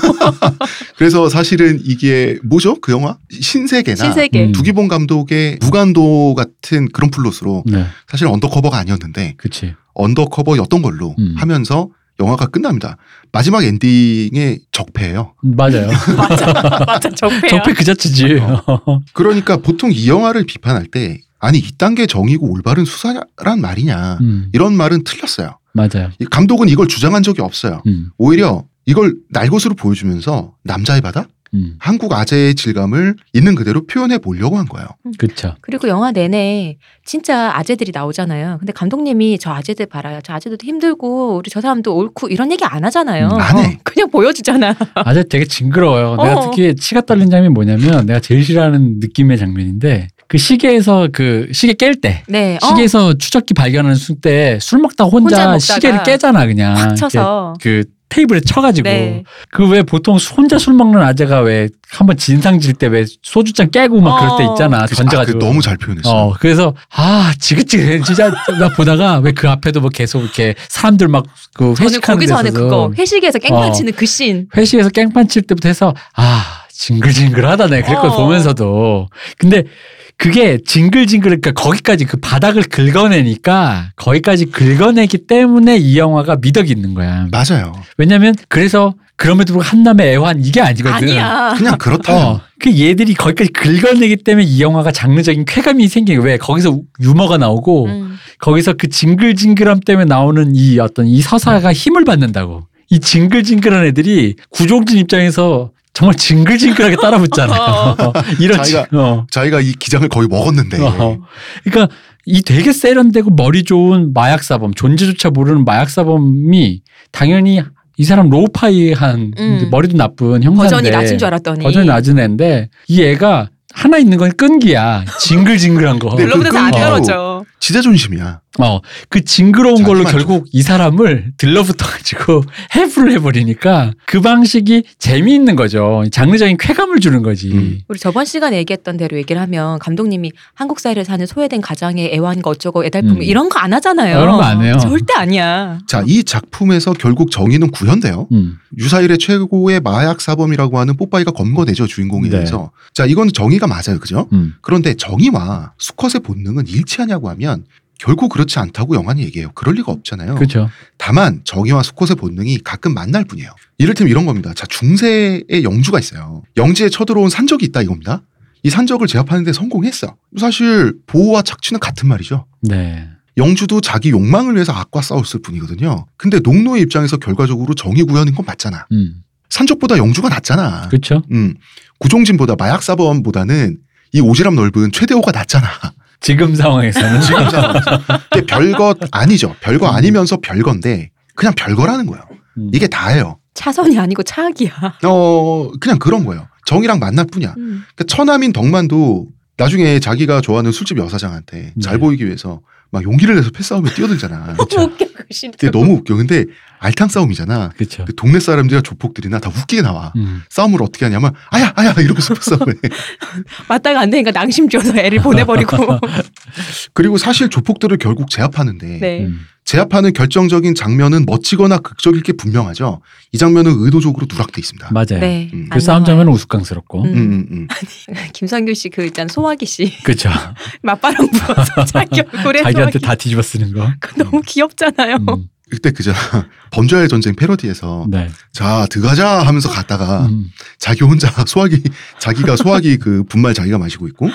그래서 사실은 이게 뭐죠 그 영화 신세계나 신세계. 음. 두기봉 감독의 무간도 같은 그런 플롯으로 네, 사실 undercover가 아니었는데 그렇지. undercover였던 걸로 음. 하면서 영화가 끝납니다. 마지막 엔딩에 적폐예요. 음, 맞아요. 맞아. 맞아. 적폐야. 적폐 그 자체지. 그러니까 보통 이 영화를 비판할 때 아니 이딴 게 정의고 올바른 수사란 말이냐 음, 이런 말은 틀렸어요. 맞아요. 이 감독은 이걸 주장한 적이 없어요. 음, 오히려 이걸 날것으로 보여주면서 남자의 바다 음, 한국 아재의 질감을 있는 그대로 표현해 보려고 한 거예요. 그렇죠. 그리고 영화 내내 진짜 아재들이 나오잖아요. 근데 감독님이 저 아재들 봐라요. 저 아재들도 힘들고 우리 저 사람도 옳고 이런 얘기 안 하잖아요. 음, 안 해. 어, 그냥 보여주잖아. 아재 되게 징그러워요. 내가 어. 특히 치가 떨린 장면이 뭐냐면 내가 제일 싫어하는 느낌의 장면인데 그 시계에서 그 시계 깰 때 네. 어, 시계에서 추적기 발견하는 때술 먹다 혼자, 혼자 먹다가 시계를 깨잖아 그냥 확 쳐서. 그 테이블에 쳐가지고 네. 그왜 보통 혼자 술 먹는 아재가 왜 한번 진상 질 때 왜 소주잔 깨고 막 그럴 때 어. 그, 있잖아 아, 그 던져가지고 너무 잘 표현했어. 어 그래서 아 지긋지긋해 진짜 나 보다가 왜 그 앞에도 뭐 계속 이렇게 사람들 막 그 회식하는 거기서 하는 데서도 그거 회식에서 깽판 어. 치는 그 씬. 회식에서 깽판 칠 때부터 해서 아 징글징글하다 내가 그걸 어. 보면서도 근데 그게 징글징글 그러니까 거기까지 그 바닥을 긁어내니까 거기까지 긁어내기 때문에 이 영화가 미덕이 있는 거야. 맞아요. 왜냐면 그래서 그럼에도 불구하고 한남의 애환 이게 아니거든. 아니야. 그냥 그렇다. 어, 그 얘들이 거기까지 긁어내기 때문에 이 영화가 장르적인 쾌감이 생기는 거야. 왜 거기서 유머가 나오고 음. 거기서 그 징글징글함 때문에 나오는 이 어떤 이 서사가 힘을 받는다고. 이 징글징글한 애들이 구종진 입장에서 정말 징글징글하게 따라붙잖아요. 어. 이런 자기가- 지- 어. 자기가 이 기장을 거의 먹었는데 어. 그러니까 이 되게 세련되고 머리 좋은 마약 사범, 존재조차 모르는 마약 사범이 당연히 이 사람 lo-fi한 음. 머리도 나쁜 형사인데 버전이 낮은 줄 알았더니. 버전이 낮은 애인데 이 애가 하나 있는 건 끈기야. 징글징글한 거. 네, 별로보다 안 끈기로 떨어져. 지자 존심이야. 어, 그 징그러운 걸로. 결국 이 사람을 들러붙어가지고 해부를 해버리니까 그 방식이 재미있는 거죠. 장르적인 쾌감을 주는 거지. 음. 우리 저번 시간에 얘기했던 대로 얘기를 하면 감독님이 한국 사회를 사는 소외된 가장의 애완과 어쩌고 애달품 음. 이런 거 안 하잖아요. 그런 거 안 해요. 절대 아니야. 자, 이 작품에서 결국 정의는 구현돼요. 음. 유사일의 최고의 마약 사범이라고 하는 뽀빠이가 검거되죠 주인공에 네. 의해서. 자, 이건 정의가 맞아요, 그죠? 음. 그런데 정의와 수컷의 본능은 일치하냐고 하면 결국 그렇지 않다고 영화는 얘기해요. 그럴 리가 없잖아요. 그렇죠. 다만 정의와 수컷의 본능이 가끔 만날 뿐이에요. 이를테면 이런 겁니다. 자, 중세의 영주가 있어요. 영지에 쳐들어온 산적이 있다 이겁니다. 이 산적을 제압하는데 성공했어. 사실 보호와 착취는 같은 말이죠. 네. 영주도 자기 욕망을 위해서 악과 싸웠을 뿐이거든요. 근데 농노의 입장에서 결과적으로 정의 구현인 건 맞잖아. 음. 산적보다 영주가 낫잖아. 그렇죠. 음, 구종진보다 마약 사범보다는 이 오지랖 넓은 최대호가 낫잖아. 지금 상황에서는 지금 상황에서. 근데 별것 아니죠. 별거 아니면서 별건데 그냥 별거라는 거예요. 음. 이게 다예요. 차선이 아니고 차악이야. 어 그냥 그런 거예요. 정이랑 만날 뿐이야. 음. 그러니까 처남인 덕만도 나중에 자기가 좋아하는 술집 여사장한테 네. 잘 보이기 위해서 막 용기를 내서 패싸움에 뛰어들잖아. 너무 웃겨 그 씬. 근데 너무 웃겨. 근데 알탕 싸움이잖아. 그렇죠. 그 동네 사람들이나 조폭들이나 다 웃기게 나와. 음. 싸움을 어떻게 하냐면 아야 아야 이러고서 패싸움을 해. 맞다가 안 되니까 낭심 줘서 애를 보내버리고. 그리고 사실 조폭들을 결국 제압하는데 네. 음. 제압하는 결정적인 장면은 멋지거나 극적일 게 분명하죠. 이 장면은 의도적으로 누락돼 있습니다. 맞아요. 네. 음. 그안 싸움. 장면은 우스꽝스럽고. 음. 음, 음, 음. 김성규 씨그 있잖아 소화기 씨 그렇죠. 맞바람 부어서 자기 얼굴에 자기한테. 다 뒤집어 쓰는 거. 너무 귀엽잖아요. 음. 그때 그잖아 범죄와의 전쟁 패러디에서 네. 자 들어가자 하면서 갔다가 음. 자기 혼자 소화기 자기가 소화기 그 분말 자기가 마시고 있고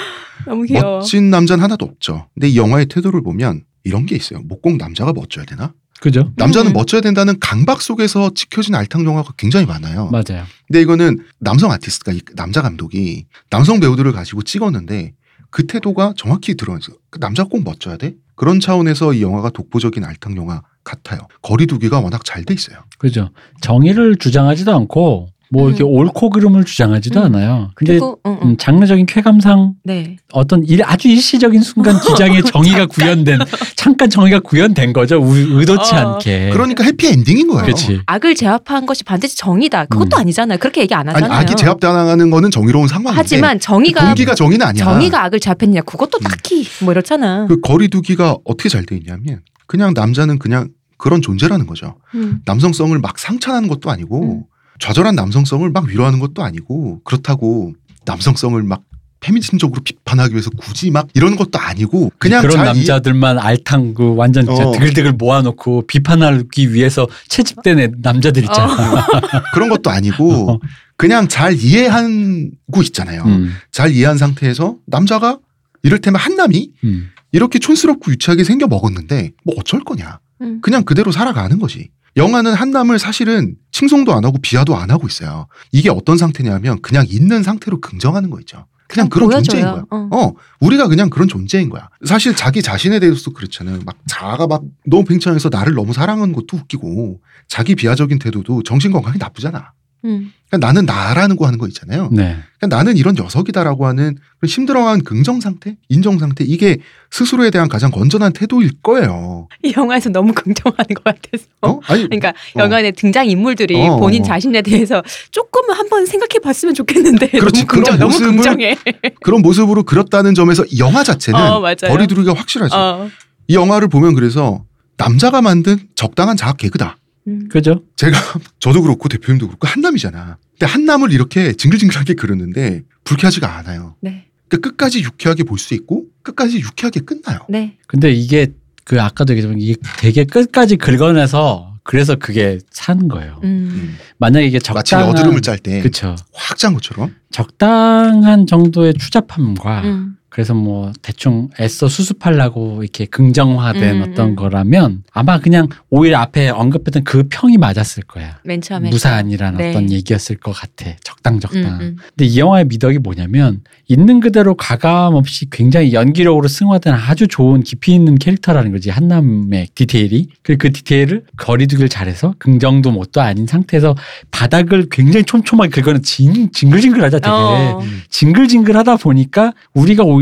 너무 귀여워. 멋진 남자는 하나도 없죠. 근데 이 영화의 태도를 보면 이런 게 있어요. 뭐 꼭 남자가 멋져야 되나? 그죠? 남자는 음. 멋져야 된다는 강박 속에서 지켜진 알탕 영화가 굉장히 많아요. 맞아요. 근데 이거는 남성 아티스트가 이 남자 감독이 남성 배우들을 가지고 찍었는데 그 태도가 정확히 드러나서 남자가 꼭 멋져야 돼? 그런 차원에서 이 영화가 독보적인 알탕 영화 같아요. 거리두기가 워낙 잘 돼 있어요. 그죠. 정의를 주장하지도 않고 뭐 이렇게 음. 옳고 그름을 주장하지도 음. 않아요. 근데 그리고 응, 응. 음, 장르적인 쾌감상 네. 어떤 일, 아주 일시적인 순간 기장의 정의가 구현된 잠깐 정의가 구현된 거죠. 우- 의도치 어. 않게. 그러니까 해피 엔딩인 거예요. 그렇지. 악을 제압한 것이 반드시 정의다. 그것도 음. 아니잖아요. 그렇게 얘기 안 아니 하잖아요. 악이 제압당하는 거는 정의로운 상황인데 하지만 정의가 동기가 정의는 아니야. 정의가 악을 제압했냐 그것도 음. 딱히 뭐 이렇잖아. 그 거리두기가 어떻게 잘 돼 있냐면 그냥 남자는 그냥 그런 존재라는 거죠. 음. 남성성을 막 상찬하는 것도 아니고 좌절한 남성성을 막 위로하는 것도 아니고 그렇다고 남성성을 막 페미니즘적으로 비판하기 위해서 굳이 막 이런 것도 아니고 그냥 그런 잘 남자들만 알탕 그 완전 어. 드글드글 모아놓고 비판하기 위해서 채집된 애- 남자들 있잖아. 이해, 그런 것도 아니고 그냥 잘 이해하고 있잖아요. 음, 잘 이해한 상태에서 남자가 이를테면 한남이 음. 이렇게 촌스럽고 유치하게 생겨 먹었는데 뭐 어쩔 거냐. 음. 그냥 그대로 살아가는 거지. 영화는 한남을 사실은 칭송도 안 하고 비하도 안 하고 있어요. 이게 어떤 상태냐면 그냥 있는 상태로 긍정하는 거 있죠. 그냥 그런 보여줘요. 존재인 거야. 어. 어, 우리가 그냥 그런 존재인 거야. 사실 자기 자신에 대해서도 그렇잖아요. 막 자아가 막 너무 팽창해서 나를 너무 사랑하는 것도 웃기고 자기 비하적인 태도도 정신 건강에 나쁘잖아. 음. 그러니까 나는 나라는 거 하는 거 있잖아요. 네. 그러니까 나는 이런 녀석이다라고 하는 힘들어한 긍정 상태, 인정 상태 이게 스스로에 대한 가장 건전한 태도일 거예요. 이 영화에서 너무 긍정하는 것 같아서. 어? 아니 그러니까 어. 영화 내 등장 인물들이 어, 본인 어. 자신에 대해서 조금은 한번 생각해봤으면 좋겠는데 그렇지, 너무 긍정, 그런 너무 모습을 긍정해. 그런 모습으로 그렸다는 점에서 이 영화 자체는 어, 맞아요. 거리두기가 확실하죠. 어. 이 영화를 보면 그래서 남자가 만든 적당한 자학 개그다. 음. 그죠? 제가 저도 그렇고 대표님도 그렇고 한남이잖아. 근데 한남을 이렇게 징글징글하게 그렸는데 불쾌하지가 않아요. 네, 그러니까 끝까지 유쾌하게 볼 수 있고 끝까지 유쾌하게 끝나요. 네. 근데 이게 그 아까도 얘기했지만 이게 되게 끝까지 긁어내서 그래서 그게 사는 거예요. 음. 음. 만약에 이게 마치 적당한 여드름을 짤 때확 그쵸. 짠 것처럼. 적당한 정도의 추잡함과 음. 그래서 뭐 대충 애써 수습하려고 이렇게 긍정화된 음, 어떤 음. 거라면 아마 그냥 오히려 앞에 언급했던 그 평이 맞았을 거야. 맨 처음에 무사한이란 네. 어떤 얘기였을 것 같아. 적당 적당. 음, 음. 근데 이 영화의 미덕이 뭐냐면 있는 그대로 가감 없이 굉장히 연기력으로 승화된 아주 좋은 깊이 있는 캐릭터라는 거지 한남의 디테일이 그리고 그 디테일을 거리두기를 잘해서 긍정도 못도 아닌 상태에서 바닥을 굉장히 촘촘하게 긁어는 징, 징글징글하자 되게 어. 징글징글하다 보니까 우리가 오히려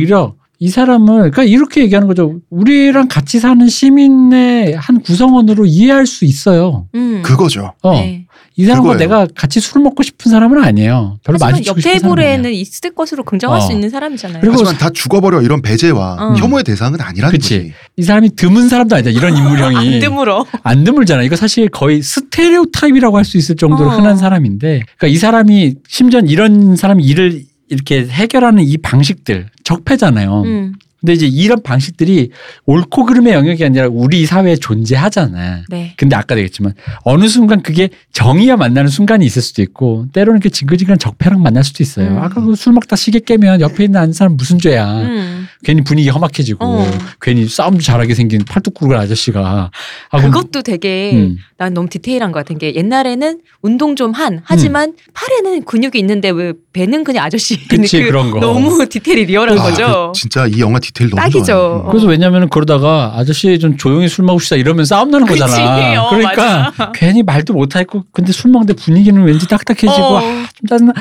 이 사람을 그러니까 이렇게 얘기하는 거죠. 우리랑 같이 사는 시민의 한 구성원으로 이해할 수 있어요. 음. 그거죠. 어. 네. 이 사람과 그거예요. 내가 같이 술 먹고 싶은 사람은 아니에요. 별로 하지만 마주치고 옆 싶은. 테이블에는 있을 것으로 긍정할 어. 수 있는 사람이잖아요. 그리고 하지만 다 죽어버려 이런 배제와 어. 혐오의 대상은 아니라는 그치. 거지. 이 사람이 드문 사람도 아니다. 이런 인물형이 안 드물어. 안 드물잖아. 이거 사실 거의 스테레오 타입이라고 할 수 있을 정도로 어. 흔한 사람인데, 그러니까 이 사람이 심지어 이런 사람이 일을 이렇게 해결하는 이 방식들 적폐잖아요. 음. 근데 이제 이런 방식들이 옳고 그름의 영역이 아니라 우리 사회에 존재하잖아. 네. 근데 아까도 얘기했지만 어느 순간 그게 정의와 만나는 순간이 있을 수도 있고 때로는 이렇게 징글징글한 적폐랑 만날 수도 있어요. 음. 아까 그 술 먹다 시계 깨면 옆에 있는 아는 사람 무슨 죄야. 음. 괜히 분위기 험악해지고 어. 괜히 싸움도 잘하게 생긴 팔뚝구르 아저씨가 하고 그것도 되게 음. 난 너무 디테일한 것 같은 게 옛날에는 운동 좀 한 하지만 팔에는 근육이 있는데 왜 배는 그냥 아저씨 그치, 그런 거. 너무 디테일이 리얼한 아, 거죠. 그 진짜 이 영화 디테일 너무 딱이죠. 좋아요. 어. 그래서 왜냐면은 그러다가 아저씨 좀 조용히 술 먹읍시다 이러면 싸움 나는 그치, 거잖아. 어, 그러니까 맞아. 괜히 말도 못하고 근데 술 먹는데 분위기는 왠지 딱딱해지고 어. 아, 좀 짜증나.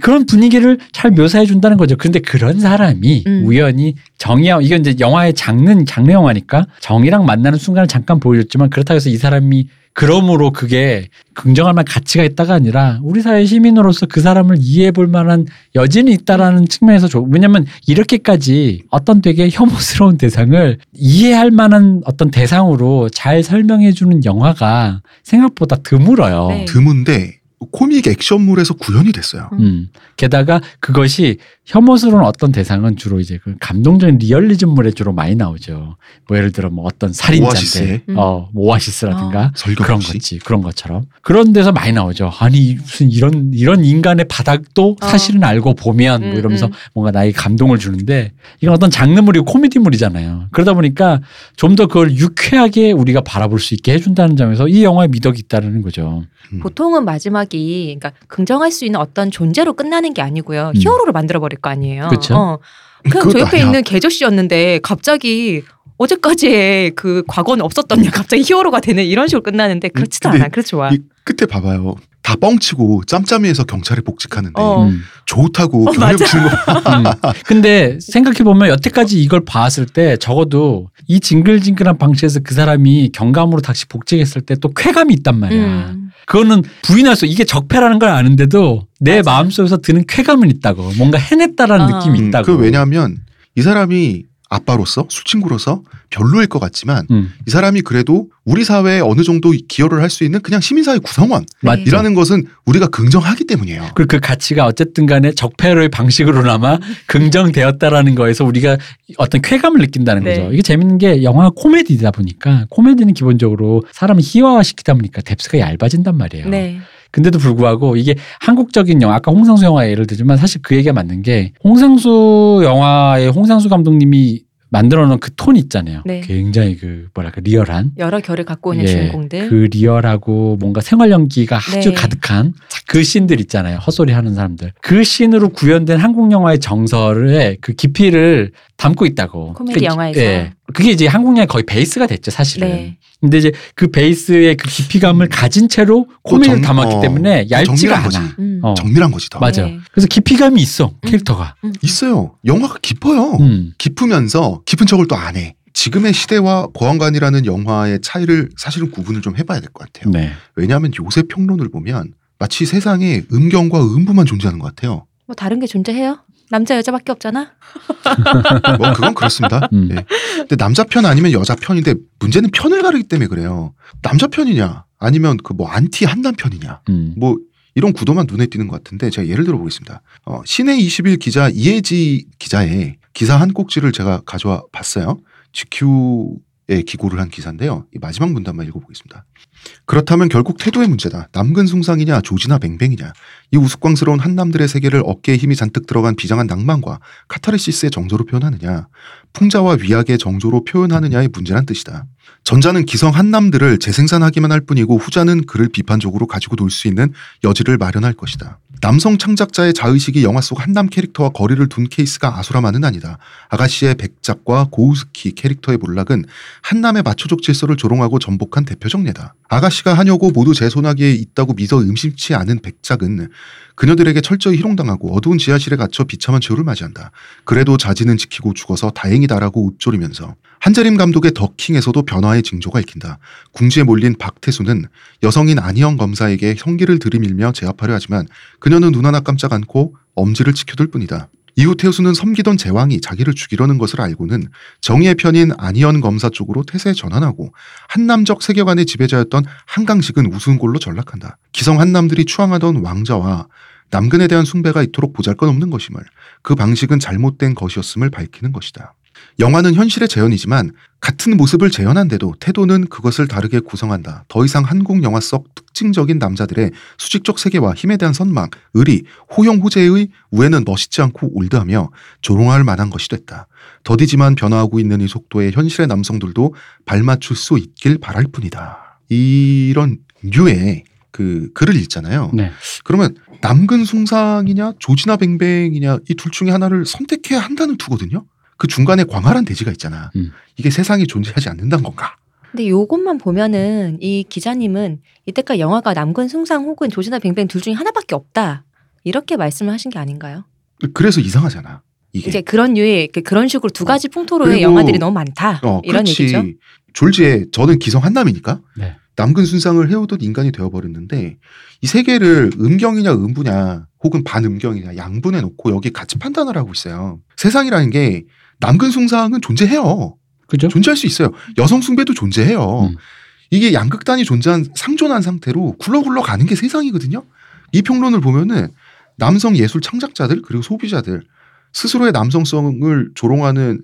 그런 분위기를 잘 묘사해 준다는 거죠. 근데 그런 사람이 음. 우연히 정의와 이건 이제 영화의 장르 장르 영화니까 정의랑 만나는 순간을 잠깐 보여줬지만 그렇다고 해서 이 사람이 그러므로 그게 긍정할 만한 가치가 있다가 아니라 우리 사회 시민으로서 그 사람을 이해해 볼 만한 여지는 있다라는 측면에서 좋. 왜냐면 이렇게까지 어떤 되게 혐오스러운 대상을 이해할 만한 어떤 대상으로 잘 설명해 주는 영화가 생각보다 드물어요. 네. 드문데 코믹 액션물에서 구현이 됐어요. 음. 게다가 그것이 혐오스러운 어떤 대상은 주로 이제 그 감동적인 리얼리즘물에 주로 많이 나오죠. 뭐 예를 들어 뭐 어떤 살인자인데? 음. 어, 뭐 오아시스라든가 설경 그런. 거지, 그런 것처럼 그런 데서 많이 나오죠. 아니 무슨 이런 이런 인간의 바닥도 어. 사실은 알고 보면 뭐 음, 이러면서 음. 뭔가 나에게 감동을 주는데 이건 어떤 장르물이고 코미디물이잖아요. 그러다 보니까 좀 더 그걸 유쾌하게 우리가 바라볼 수 있게 해준다는 점에서 이 영화에 미덕이 있다는 거죠. 음. 보통은 마지막 이 그러니까 긍정할 수 있는 어떤 존재로 끝나는 게 아니고요. 음. 히어로를 만들어 버릴 거 아니에요. 그쵸. 어. 그냥 저 옆에 아니야. 있는 개저씨였는데 갑자기 어제까지의 그 과거는 없었던 애 갑자기 히어로가 되는 이런 식으로 끝나는데 그렇지도 않아. 그렇죠. 끝에 봐봐요. 다 뻥치고 짬짬이에서 경찰에 복직하는데 어. 음. 좋다고 어, 경력. 주는 거 음. 근데 생각해 보면 여태까지 이걸 봤을 때 적어도 이 징글징글한 방식에서 그 사람이 경감으로 다시 복직했을 때 또 쾌감이 있단 말이야. 음. 그거는 부인할 수 이게 적폐라는 걸 아는데도 내 맞아. 마음속에서 드는 쾌감은 있다고. 뭔가 해냈다라는 아. 느낌이 음, 있다고. 그 왜냐하면 이 사람이 아빠로서 술친구로서 별로일 것 같지만 음, 이 사람이 그래도 우리 사회에 어느 정도 기여를 할 수 있는 그냥 시민사회 구성원이라는 맞죠. 것은 우리가 긍정하기 때문이에요. 그리고 그 가치가 어쨌든 간에 적폐로의 방식으로나마 긍정되었다라는 거에서 우리가 어떤 쾌감을 느낀다는 네. 거죠. 이게 재밌는 게 영화가 코미디다 보니까 코미디는 기본적으로 사람을 희화화시키다 보니까 뎁스가 얇아진단 말이에요. 네. 근데도 불구하고 이게 한국적인 영화 아까 홍상수 영화 예를 들지만 사실 그 얘기가 맞는 게 홍상수 영화의 홍상수 감독님이 만들어 놓은 그 톤 있잖아요. 네. 굉장히 그 뭐랄까 리얼한 여러 결을 갖고 있는 예, 주인공들. 그 리얼하고 뭔가 생활 연기가 아주 네. 가득한 그 씬들 있잖아요. 헛소리 하는 사람들. 그 씬으로 구현된 한국 영화의 정서의 그 깊이를 담고 있다고. 코미디 그- 영화에서. 예. 그게 이제 한국 영화의 거의 베이스가 됐죠, 사실은. 네. 근데 이제 그 베이스의 그 깊이감을 가진 채로 코미디를 정- 담았기 어, 때문에 얇지가 정밀한 않아. 거지. 음. 어. 정밀한 거지 더. 맞아. 네. 그래서 깊이감이 있어 캐릭터가. 있어요. 영화가 깊어요. 음. 깊으면서 깊은 척을 또 안 해. 지금의 시대와 보안관이라는 영화의 차이를 사실은 구분을 좀 해봐야 될 것 같아요. 네. 왜냐하면 요새 평론을 보면 마치 세상에 음경과 음부만 존재하는 것 같아요. 뭐 다른 게 존재해요? 남자 여자밖에 없잖아. 뭐 그건 그렇습니다. 음. 예. 근데 남자 편 아니면 여자 편인데 문제는 편을 가르기 때문에 그래요. 남자 편이냐 아니면 그 뭐 안티 한남 편이냐 음. 뭐 이런 구도만 눈에 띄는 것 같은데 제가 예를 들어 보겠습니다. 어, 시내 21 기자 이혜지 기자의 기사 한 꼭지를 제가 가져와 봤어요. GQ에 기고를 한 기사인데요. 이 마지막 문단만 읽어보겠습니다. 그렇다면 결국 태도의 문제다. 남근 숭상이냐 조지나 뱅뱅이냐. 이 우스꽝스러운 한남들의 세계를 어깨에 힘이 잔뜩 들어간 비장한 낭만과 카타르시스의 정조로 표현하느냐. 풍자와 위악의 정조로 표현하느냐의 문제란 뜻이다. 전자는 기성 한남들을 재생산하기만 할 뿐이고 후자는 그를 비판적으로 가지고 놀 수 있는 여지를 마련할 것이다. 남성 창작자의 자의식이 영화 속 한남 캐릭터와 거리를 둔 케이스가 아수라만은 아니다. 아가씨의 백작과 코우즈키 캐릭터의 몰락은 한남의 마초적 질서를 조롱하고 전복한 대표적 예다. 아가씨가 하녀고 모두 제 손아귀에 있다고 믿어 의심치 않은 백작은 그녀들에게 철저히 희롱당하고 어두운 지하실에 갇혀 비참한 최후를 맞이한다. 그래도 자지는 지키고 죽어서 다행이다라고 읊조리면서 한재림 감독의 더킹에서도 변화의 징조가 읽힌다. 궁지에 몰린 박태수는 여성인 안희영 검사에게 형기를 들이밀며 제압하려 하지만 그녀는 눈 하나 깜짝 않고 엄지를 지켜둘 뿐이다. 이후 태수는 섬기던 제왕이 자기를 죽이려는 것을 알고는 정의의 편인 안희연 검사 쪽으로 태세에 전환하고 한남적 세계관의 지배자였던 한강식은 우스운 골로 전락한다. 기성 한남들이 추앙하던 왕자와 남근에 대한 숭배가 이토록 보잘것없는 것임을 그 방식은 잘못된 것이었음을 밝히는 것이다. 영화는 현실의 재현이지만 같은 모습을 재현한데도 태도는 그것을 다르게 구성한다. 더 이상 한국 영화 속 특징적인 남자들의 수직적 세계와 힘에 대한 선망, 의리, 호용 호재의 우애는 멋있지 않고 올드하며 조롱할 만한 것이 됐다. 더디지만 변화하고 있는 이 속도에 현실의 남성들도 발맞출 수 있길 바랄 뿐이다. 이런 류의 그 글을 읽잖아요. 네. 그러면 남근 숭상이냐 조지나 뱅뱅이냐 이 둘 중에 하나를 선택해야 한다는 투거든요. 그 중간에 광활한 대지가 있잖아. 음. 이게 세상에 존재하지 않는다는 건가? 근데 요것만 보면은 이 기자님은 이때까지 영화가 남근 숭상 혹은 조지나 뱅뱅 둘 중에 하나밖에 없다. 이렇게 말씀을 하신 게 아닌가요? 그래서 이상하잖아. 이게. 이제 그런 류의 그- 그런 식으로 두 가지 풍토로의 그리고- 영화들이 너무 많다. 어, 이런 그렇지. 얘기죠. 졸지에 저는 기성 한남이니까 네. 남근 순상을 해오던 인간이 되어버렸는데 이 세계를 음경이냐 음부냐 혹은 반음경이냐 양분해 놓고 여기 같이 판단을 하고 있어요. 세상이라는 게 남근 숭상은 존재해요. 그죠? 존재할 수 있어요. 여성 숭배도 존재해요. 음. 이게 양극단이 존재한 상존한 상태로 굴러굴러 가는 게 세상이거든요. 이 평론을 보면은 남성 예술 창작자들 그리고 소비자들 스스로의 남성성을 조롱하는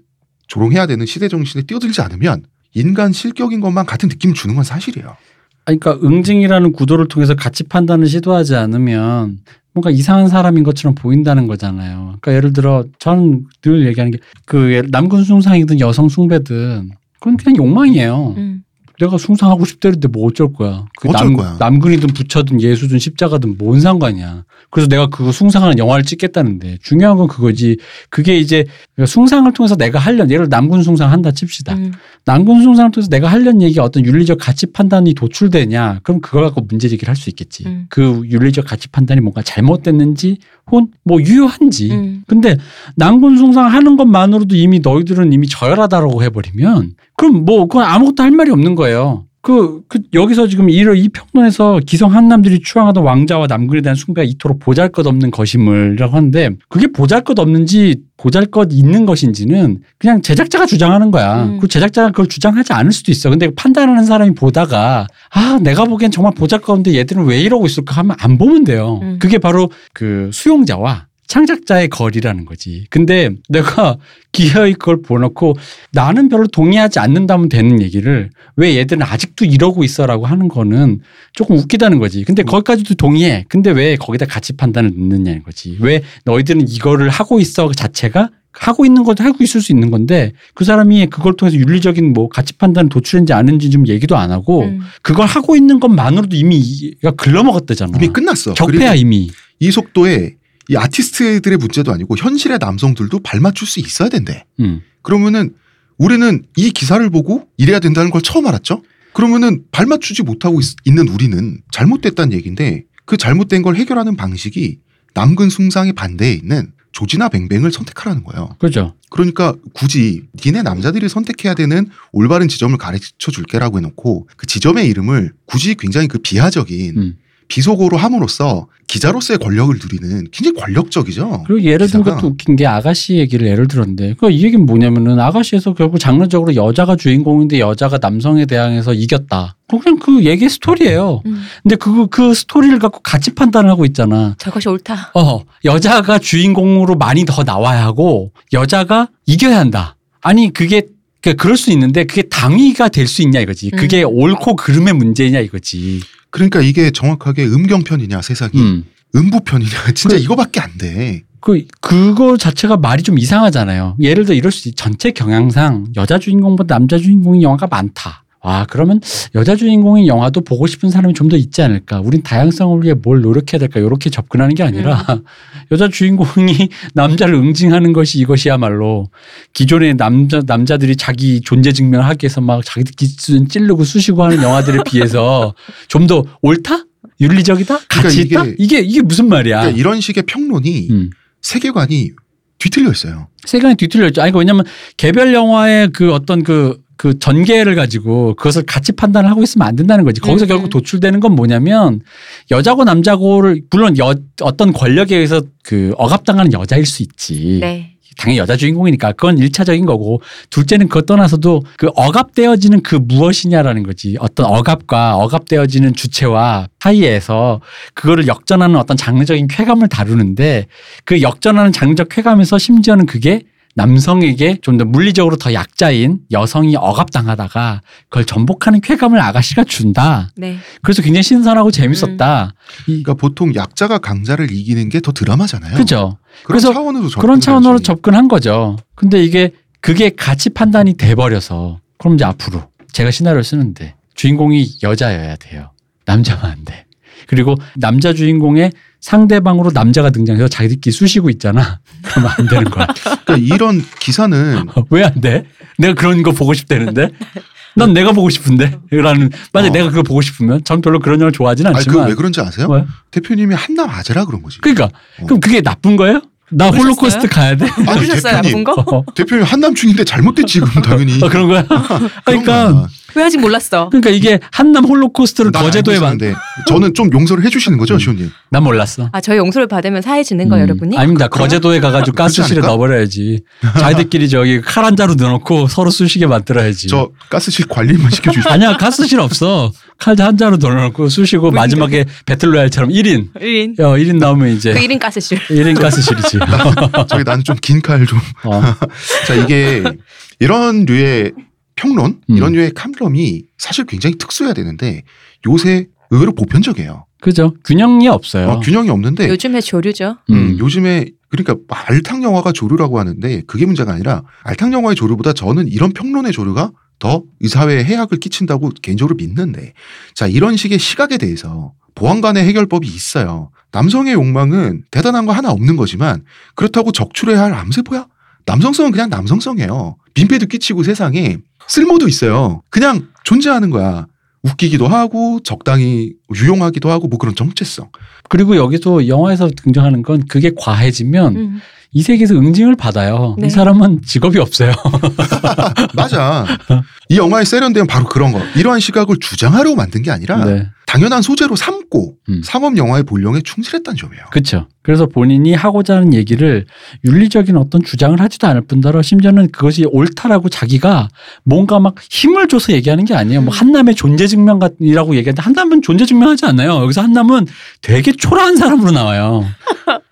조롱해야 되는 시대 정신에 뛰어들지 않으면 인간 실격인 것만 같은 느낌을 주는 건 사실이에요. 그러니까 응징이라는 구도를 통해서 가치 판단을 시도하지 않으면 뭔가 이상한 사람인 것처럼 보인다는 거잖아요. 그러니까 예를 들어 저는 늘 얘기하는 게 그 남군 숭상이든 여성 숭배든 그건 그냥 욕망이에요. 음. 내가 숭상하고 싶다는데 뭐 어쩔 거야. 그 어쩔 남, 거야. 남근이든 부처든 예수든 십자가든 뭔 상관이야. 그래서 내가 그거 숭상하는 영화를 찍겠다는데 중요한 건 그거지. 그게 이제 숭상을 통해서 내가 하려는 예를 들어 남군 숭상 한다 칩시다. 음. 남군 숭상을 통해서 내가 하려는 얘기가 어떤 윤리적 가치 판단이 도출되냐 그럼 그걸 갖고 문제 제기를 할 수 있겠지. 음. 그 윤리적 가치 판단이 뭔가 잘못됐는지 혹은 뭐 유효한지. 음. 근데 남군 숭상 하는 것만으로도 이미 너희들은 이미 저열하다라고 해버리면 그럼 뭐 그건 아무것도 할 말이 없는 거예요. 그, 그, 여기서 지금 이, 이 평론에서 기성 한남들이 추앙하던 왕자와 남군에 대한 숭배가 이토록 보잘 것 없는 것임을이라고 하는데 그게 보잘 것 없는지 보잘 것 있는 것인지는 그냥 제작자가 주장하는 거야. 음. 그 제작자가 그걸 주장하지 않을 수도 있어. 근데 판단하는 사람이 보다가 아, 내가 보기엔 정말 보잘 것 없는데 얘들은 왜 이러고 있을까 하면 안 보면 돼요. 음. 그게 바로 그 수용자와 창작자의 거리라는 거지. 근데 내가 기어이 그걸 보놓고 나는 별로 동의하지 않는다면 되는 얘기를 왜 얘들은 아직도 이러고 있어라고 하는 거는 조금 웃기다는 거지. 근데 거기까지도 동의해. 근데 왜 거기다 가치 판단을 넣느냐는 거지. 왜 너희들은 이거를 하고 있어 자체가 하고 있는 것도 하고 있을 수 있는 건데 그 사람이 그걸 통해서 윤리적인 뭐 가치 판단을 도출했는지 아닌지 좀 얘기도 안 하고 음. 그걸 하고 있는 것만으로도 이미 이가 글러먹었다잖아. 이미 끝났어. 적폐야 이미. 이 속도에 이 아티스트들의 문제도 아니고 현실의 남성들도 발맞출 수 있어야 된대. 음. 그러면은 우리는 이 기사를 보고 이래야 된다는 걸 처음 알았죠. 그러면은 발맞추지 못하고 있, 는 우리는 잘못됐다는 얘기인데 그 잘못된 걸 해결하는 방식이 남근 숭상의 반대에 있는 조지나 뱅뱅을 선택하라는 거예요. 그죠. 그러니까 굳이 니네 남자들이 선택해야 되는 올바른 지점을 가르쳐 줄게라고 해놓고 그 지점의 이름을 굳이 굉장히 그 비하적인 음. 비속어로 함으로써 기자로서의 권력을 누리는 굉장히 권력적이죠. 그리고 예를 든 기사가. 것도 웃긴 게 아가씨 얘기를 예를 들었는데 그 이 얘기는 뭐냐면은 아가씨에서 결국 장르적으로 여자가 주인공인데 여자가 남성에 대항해서 이겼다. 그냥 그 얘기의 스토리예요. 음. 근데 그, 그 스토리를 갖고 가치 판단을 하고 있잖아. 저것이 옳다. 어, 여자가 주인공으로 많이 더 나와야 하고 여자가 이겨야 한다. 아니 그게 그 그럴 수 있는데 그게 당위가 될 수 있냐 이거지. 그게 옳고 그름의 문제냐 이거지. 그러니까 이게 정확하게 음경편이냐 세상이 음. 음부편이냐 진짜 그- 이거밖에 안 돼. 그, 그거 자체가 말이 좀 이상하잖아요. 예를 들어 이럴 수 있지. 전체 경향상 여자 주인공보다 남자 주인공이 영화가 많다. 아 그러면 여자 주인공인 영화도 보고 싶은 사람이 좀 더 있지 않을까? 우린 다양성을 위해 뭘 노력해야 될까? 이렇게 접근하는 게 아니라 여자 주인공이 남자를 응징하는 것이 이것이야말로 기존의 남자 남자들이 자기 존재 증명하기 위해서 막 자기들끼리 찌- 찌르고 쑤시고 하는 영화들에 비해서 좀 더 옳다? 윤리적이다? 가치 그러니까 있다? 이게 이게 무슨 말이야? 그러니까 이런 식의 평론이 음. 세계관이 뒤틀려 있어요. 세간이 뒤틀렸죠. 아니, 왜냐면 개별 영화의 그 어떤 그, 그 전개를 가지고 그것을 같이 판단을 하고 있으면 안 된다는 거지. 거기서 음, 결국 음. 도출되는 건 뭐냐면 여자고 남자고를 물론 여, 어떤 권력에 의해서 그 억압당하는 여자일 수 있지. 네. 당연히 여자 주인공이니까 그건 일차적인 거고 둘째는 그것 떠나서도 그 억압되어지는 그 무엇이냐라는 거지 어떤 억압과 억압되어지는 주체와 사이에서 그거를 역전하는 어떤 장르적인 쾌감을 다루는데 그 역전하는 장르적 쾌감에서 심지어는 그게 남성에게 좀 더 물리적으로 더 약자인 여성이 억압당하다가 그걸 전복하는 쾌감을 아가씨가 준다. 네. 그래서 굉장히 신선하고 재밌었다. 이- 그러니까 보통 약자가 강자를 이기는 게 더 드라마잖아요. 그죠? 그런 그래서 차원으로 그런 차원으로 해야지. 접근한 거죠. 근데 이게 그게 가치 판단이 돼 버려서 그럼 이제 앞으로 제가 시나리오를 쓰는데 주인공이 여자여야 돼요. 남자면 안 돼. 그리고 남자 주인공의 상대방으로 남자가 등장해서 자기들끼리 쑤시고 있잖아. 그러면 안 되는 거야. 그러니까 이런 기사는 왜 안 돼? 내가 그런 거 보고 싶다는데? 난 내가 보고 싶은데? 라는, 만약 어. 내가 그걸 보고 싶으면 전 별로 그런 영화를 좋아하진 아니 않지만. 그왜 그런지 아세요? 왜? 대표님이 한남 아재라 그런 거지. 그러니까. 어. 그럼 그게 나쁜 거예요? 나 모르셨어요? 홀로코스트 가야 돼? 아니 모르셨어요 나쁜 대표님, 거? 어, 대표님 한남충인데 잘못됐지 그럼 당연히. 어, 그런 거야? 그러니까. 왜 아직 몰랐어? 그러니까 이게 한남 홀로코스트를 난 거제도에 알고 만 있었는데 저는 좀 용서를 해주시는 거죠, 음. 시호님? 난 몰랐어. 아 저희 용서를 받으면 사해지는 거 음, 여러분이? 아닙니다. 거제도에 가가지고 가스실에? 넣어버려야지. 자기들끼리 저기 칼 한 자루 넣어놓고 서로 쑤시게 만들어야지. 저 가스실 관리만 시켜주시죠. 아니야 가스실 없어. 칼 한 자루 넣어놓고 쑤시고 마지막에 배틀로얄처럼 1인. 1인. 어, 1인 나오면 이제 그 1인 가스실. 1인 가스실이지. 저기 나는 좀긴 칼 좀. 어. 자 이게 이런 류의 평론, 음. 이런 류의 캄럼이 사실 굉장히 특수해야 되는데 요새 의외로 보편적이에요. 그죠. 균형이 없어요. 어, 균형이 없는데 요즘에 조류죠. 음, 음. 요즘에 그러니까 알탕 영화가 조류라고 하는데 그게 문제가 아니라 알탕 영화의 조류보다 저는 이런 평론의 조류가 더이 사회에 해악을 끼친다고 개인적으로 믿는데 자 이런 식의 시각에 대해서 보안관의 해결법이 있어요. 남성의 욕망은 대단한 거 하나 없는 거지만 그렇다고 적출해야 할 암세포야? 남성성은 그냥 남성성이에요. 민폐도 끼치고 세상에 쓸모도 있어요. 그냥 존재하는 거야. 웃기기도 하고 적당히 유용하기도 하고 뭐 그런 정체성. 그리고 여기서 영화에서 등장하는 건 그게 과해지면 음. 이 세계에서 응징을 받아요. 네. 이 사람은 직업이 없어요. 맞아. 이 영화에 세련된 바로 그런 거. 이러한 시각을 주장하려고 만든 게 아니라 네. 당연한 소재로 삼고 음. 상업 영화의 본령에 충실했다는 점이에요. 그렇죠. 그래서 본인이 하고자 하는 얘기를 윤리적인 어떤 주장을 하지도 않을 뿐더러 심지어는 그것이 옳다라고 자기가 뭔가 막 힘을 줘서 얘기하는 게 아니에요. 뭐 음. 한남의 존재 증명이라고 얘기하는데 한남은 존재 증명하지 않아요. 여기서 한남은 되게 초라한 사람으로 나와요.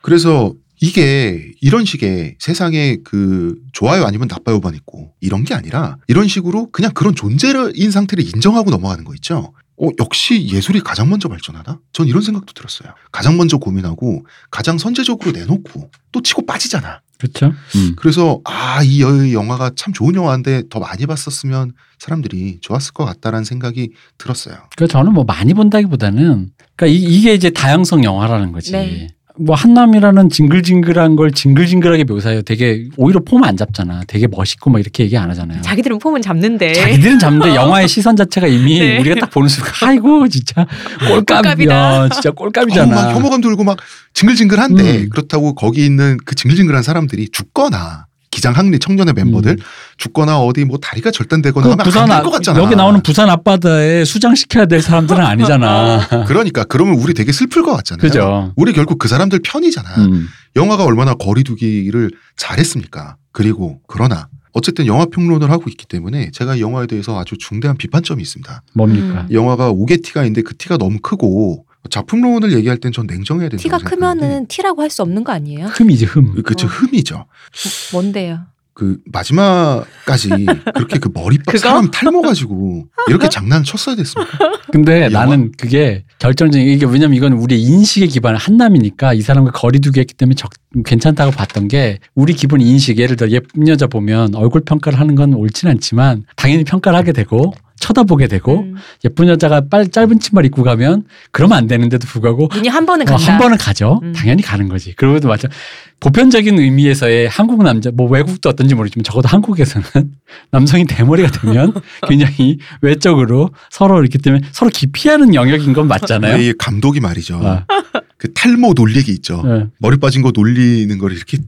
그래서 이게 이런 식의 세상에 그 좋아요 아니면 나빠요만 있고 이런 게 아니라 이런 식으로 그냥 그런 존재인 상태를 인정하고 넘어가는 거 있죠. 어, 역시 예술이 가장 먼저 발전하다? 전 이런 생각도 들었어요. 가장 먼저 고민하고 가장 선제적으로 내놓고 또 치고 빠지잖아. 그렇죠. 음. 그래서 아, 이 여- 영화가 참 좋은 영화인데 더 많이 봤었으면 사람들이 좋았을 것 같다라는 생각이 들었어요. 그러니까 저는 뭐 많이 본다기보다는 그러니까 이, 이게 이제 다양성 영화라는 거지. 네. 뭐 한남이라는 징글징글한 걸 징글징글하게 묘사해요. 되게 오히려 폼 안 잡잖아. 되게 멋있고 막 이렇게 얘기 안 하잖아요. 자기들은 폼은 잡는데. 자기들은 잡는데 영화의 시선 자체가 이미 네. 우리가 딱 보는 순간 아이고 진짜 꼴값이야. 진짜 어, 꼴값이잖아. 막 혐오감 들고 막 징글징글한데 음. 그렇다고 거기 있는 그 징글징글한 사람들이 죽거나 기장 항리 청년의 멤버들 음. 죽거나 어디 뭐 다리가 절단되거나 그 하면 부산 안될 앞- 것 같잖아. 여기 나오는 부산 앞바다에 수장시켜야 될 사람들은 아니잖아. 그러니까 그러면 우리 되게 슬플 것 같잖아요. 그죠. 우리 결국 그 사람들 편이잖아. 음. 영화가 얼마나 거리두기를 잘했습니까? 그리고 그러나 어쨌든 영화 평론을 하고 있기 때문에 제가 이 영화에 대해서 아주 중대한 비판점이 있습니다. 뭡니까? 음. 이 영화가 5개 티가 있는데 그 티가 너무 크고 작품론을 얘기할 땐 전 냉정해야 된다고 티가 크면은 티라고 할 수 없는 거 아니에요? 흠이지 흠. 그쵸 어. 흠이죠. 뭔데요? 그 마지막까지 그렇게 그 머리빡 그거? 사람 탈모 가지고 이렇게 장난을 쳤어야 됐습니까? 근데 영화? 나는 그게 결정적인 이게 왜냐면 이건 우리의 인식에 기반한 한남이니까 이 사람과 거리두기 했기 때문에 적, 괜찮다고 봤던 게 우리 기본 인식 예를 들어 예쁜 여자 보면 얼굴 평가를 하는 건 옳진 않지만 당연히 평가를 하게 되고 쳐다보게 되고 음. 예쁜 여자가 빨 짧은 치마를 입고 가면 그러면 안 되는데도 불구하고 눈이 한 번은 어, 간다. 한 번은 가죠. 음. 당연히 가는 거지. 그러고도 맞아. 보편적인 의미에서의 한국 남자, 뭐 외국도 어떤지 모르지만 적어도 한국에서는 남성이 대머리가 되면 굉장히 외적으로 서로 이렇기 때문에 서로 기피하는 영역인 건 맞잖아요. 이 감독이 말이죠. 아, 그 탈모 놀리기 있죠. 네. 머리 빠진 거 놀리는 걸 이렇게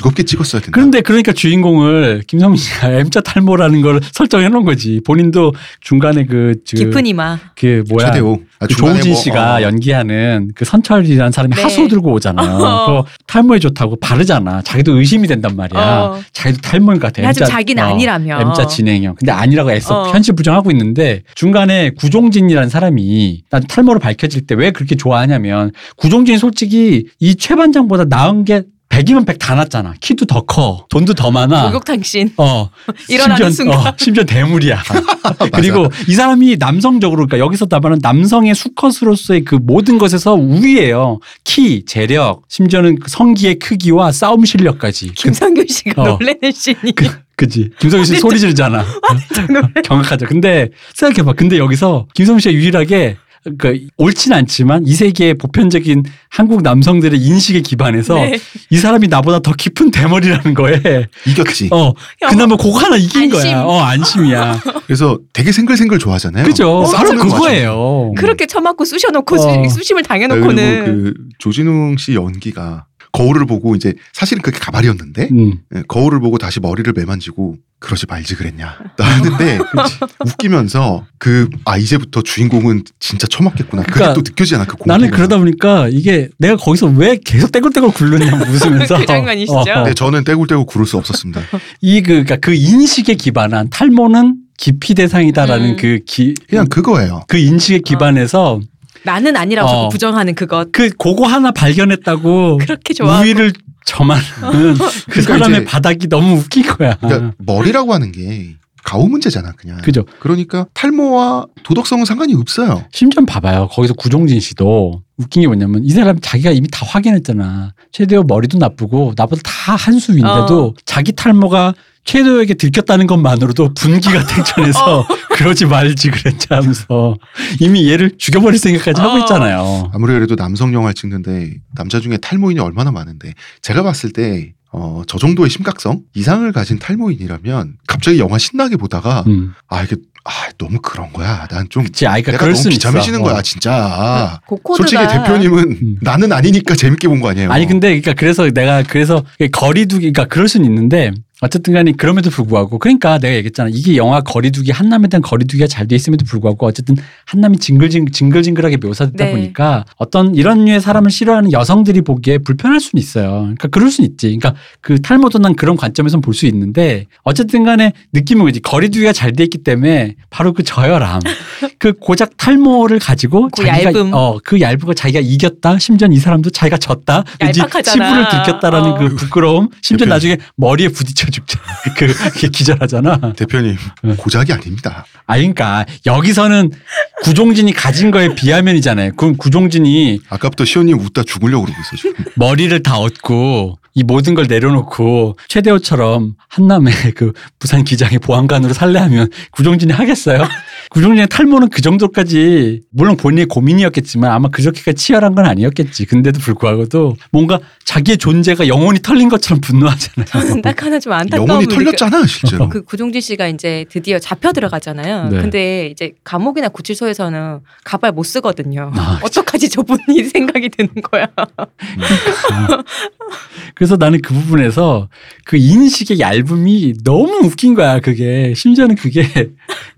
즐겁게 찍었어야 된다. 그런데 그러니까 주인공을 김성민 씨가 M자 탈모라는 걸 설정해 놓은 거지. 본인도 중간에 그, 그, 깊은 이마. 그 뭐야. 최대호. 아, 그 조우진 뭐, 씨가 어, 연기하는 그 선철이라는 사람이 네. 하수 들고 오잖아요. 어. 탈모에 좋다고 바르잖아. 자기도 의심이 된단 말이야. 어. 자기도 탈모인 것 같아. 하지만 자기는 어, 아니라며. M자 진행형. 근데 아니라고 애써 어. 현실 부정하고 있는데 중간에 구종진이라는 사람이 난 탈모로 밝혀질 때 왜 그렇게 좋아하냐면 구종진이 솔직히 이 최반장보다 나은 게 100이면 100다 낫잖아. 키도 더 커. 돈도 더 많아. 목욕탕신. 어. 일어나는 심지어, 순간. 어, 심지어 대물이야. 그리고 이 사람이 남성적으로 그러니까 여기서 나말은 남성의 수컷으로서의 그 모든 것에서 우위예요. 키, 재력, 심지어는 그 성기의 크기와 싸움 실력까지. 김성규 씨가 어. 놀래는 씬이. 그지. 김성희 씨 소리 지르잖아. 경악하죠. 근데 생각해봐. 근데 여기서 김성희 씨가 유일하게 그 옳진 않지만 이 세계의 보편적인 한국 남성들의 인식에 기반해서 네. 이 사람이 나보다 더 깊은 대머리라는 거에 이겼지. 어 그나마 그거 하나 이긴 안심. 거야. 어 안심이야. 그래서 되게 생글생글 좋아하잖아요. 그죠. 바로 그거예요. 그렇게 처맞고 쑤셔놓고 어. 아, 당해놓고는 그리고 그 조진웅 씨 연기가 거울을 보고 이제 사실은 그게 가발이었는데 음. 예, 거울을 보고 다시 머리를 매만지고 그러지 말지 그랬냐. 하는데 웃기면서 그 아 이제부터 주인공은 진짜 처맞겠구나. 그게 그러니까 또 느껴지잖아 그 공포가? 나는 그러다 보니까 이게 내가 거기서 왜 계속 떼굴떼굴 굴르냐 웃으면서. 그 장면이시죠? 어, 네, 저는 떼굴떼굴 구를 수 없었습니다. 이 그 그러니까 그 인식에 기반한 탈모는 기피 대상이다라는 음. 그 기, 그냥 그거예요. 그 인식에 기반해서 나는 아니라고 어. 자꾸 부정하는 그것. 그 그거 하나 발견했다고 그렇게 좋아. 우위를 점하는 그 그러니까 사람의 이제- 바닥이 너무 웃긴 거야. 그러니까 머리라고 하는 게 가오 문제잖아 그냥 그죠. 그러니까 탈모와 도덕성은 상관이 없어요 심지어 봐봐요. 거기서 구종진 씨도 웃긴 게 뭐냐면 이 사람 자기가 이미 다 확인했잖아. 최대호 머리도 나쁘고 나보다 다 한 수 위인데도 어. 자기 탈모가 최대호에게 들켰다는 것만으로도 분기가 탱천해서 그러지 말지 그랬지 하면서 이미 얘를 죽여버릴 생각까지 하고 어. 있잖아요. 아무리 그래도 남성 영화를 찍는데 남자 중에 탈모인이 얼마나 많은데 제가 봤을 때 어, 저 정도의 심각성 이상을 가진 탈모인이라면 갑자기 영화 신나게 보다가 음. 아 이게 아 너무 그런 거야. 난좀 그치, 아이가 내가 너무 비참해지는 있어. 거야 어. 진짜. 고코드가 솔직히 대표님은 음. 나는 아니니까 재밌게 본 거 아니에요. 아니 근데 그러니까 그래서 내가 그래서 거리두기 그러니까 그럴 수는 있는데 어쨌든 간에 그럼에도 불구하고 그러니까 내가 얘기했잖아 이게 영화 거리두기 한남에 대한 거리두기가 잘 돼 있음에도 불구하고 어쨌든 한남이 징글징 징글징글하게 묘사됐다 네. 보니까 어떤 이런 류의 사람을 싫어하는 여성들이 보기에 불편할 수는 있어요. 그러니까 그럴 수는 있지. 그러니까 그 탈모도 난 그런 관점에서 볼수 있는데 어쨌든 간에 느낌은 그지 거리두기가 잘 돼 있기 때문에 바로 그 저혈함 그 고작 탈모를 가지고 그 자기가 얇음. 어 그 얇은 거 자기가 이겼다 심지어 이 사람도 자기가 졌다 왠지. 치부를 들켰다라는 어. 그 부끄러움 심지어. 나중에 머리에 부딪혀 죽잖아 그 그게 기절하잖아 대표님 네. 고작이 아닙니다. 아 그러니까 여기서는 구종진이 가진 거에 비하면이잖아요 그럼 구종진이 아까부터 시온님 웃다 죽으려고 그러고 있어 지금. 머리를 다 얻고 이 모든 걸 내려놓고 최대호처럼 한남의 그 부산 기장의 보안관으로 살래하면 구종진이 하겠어요? 구종진의 탈모는 그 정도까지 물론 본인의 고민이었겠지만 아마 그렇게까지 치열한 건 아니었겠지. 근데도 불구하고도 뭔가 자기의 존재가 영혼이 털린 것처럼 분노하잖아요. 저는 딱 하나 좀 안타까운 영혼이 부분이 털렸잖아 실제로. 그 구종진 씨가 이제 드디어 잡혀 들어가잖아요. 네. 근데 이제 감옥이나 구치소에서는 가발 못 쓰거든요. 아, 어떡하지 저분이 생각이 드는 거야. 그래서 나는 그 부분에서 그 인식의 얇음이 너무 웃긴 거야. 그게 심지어는 그게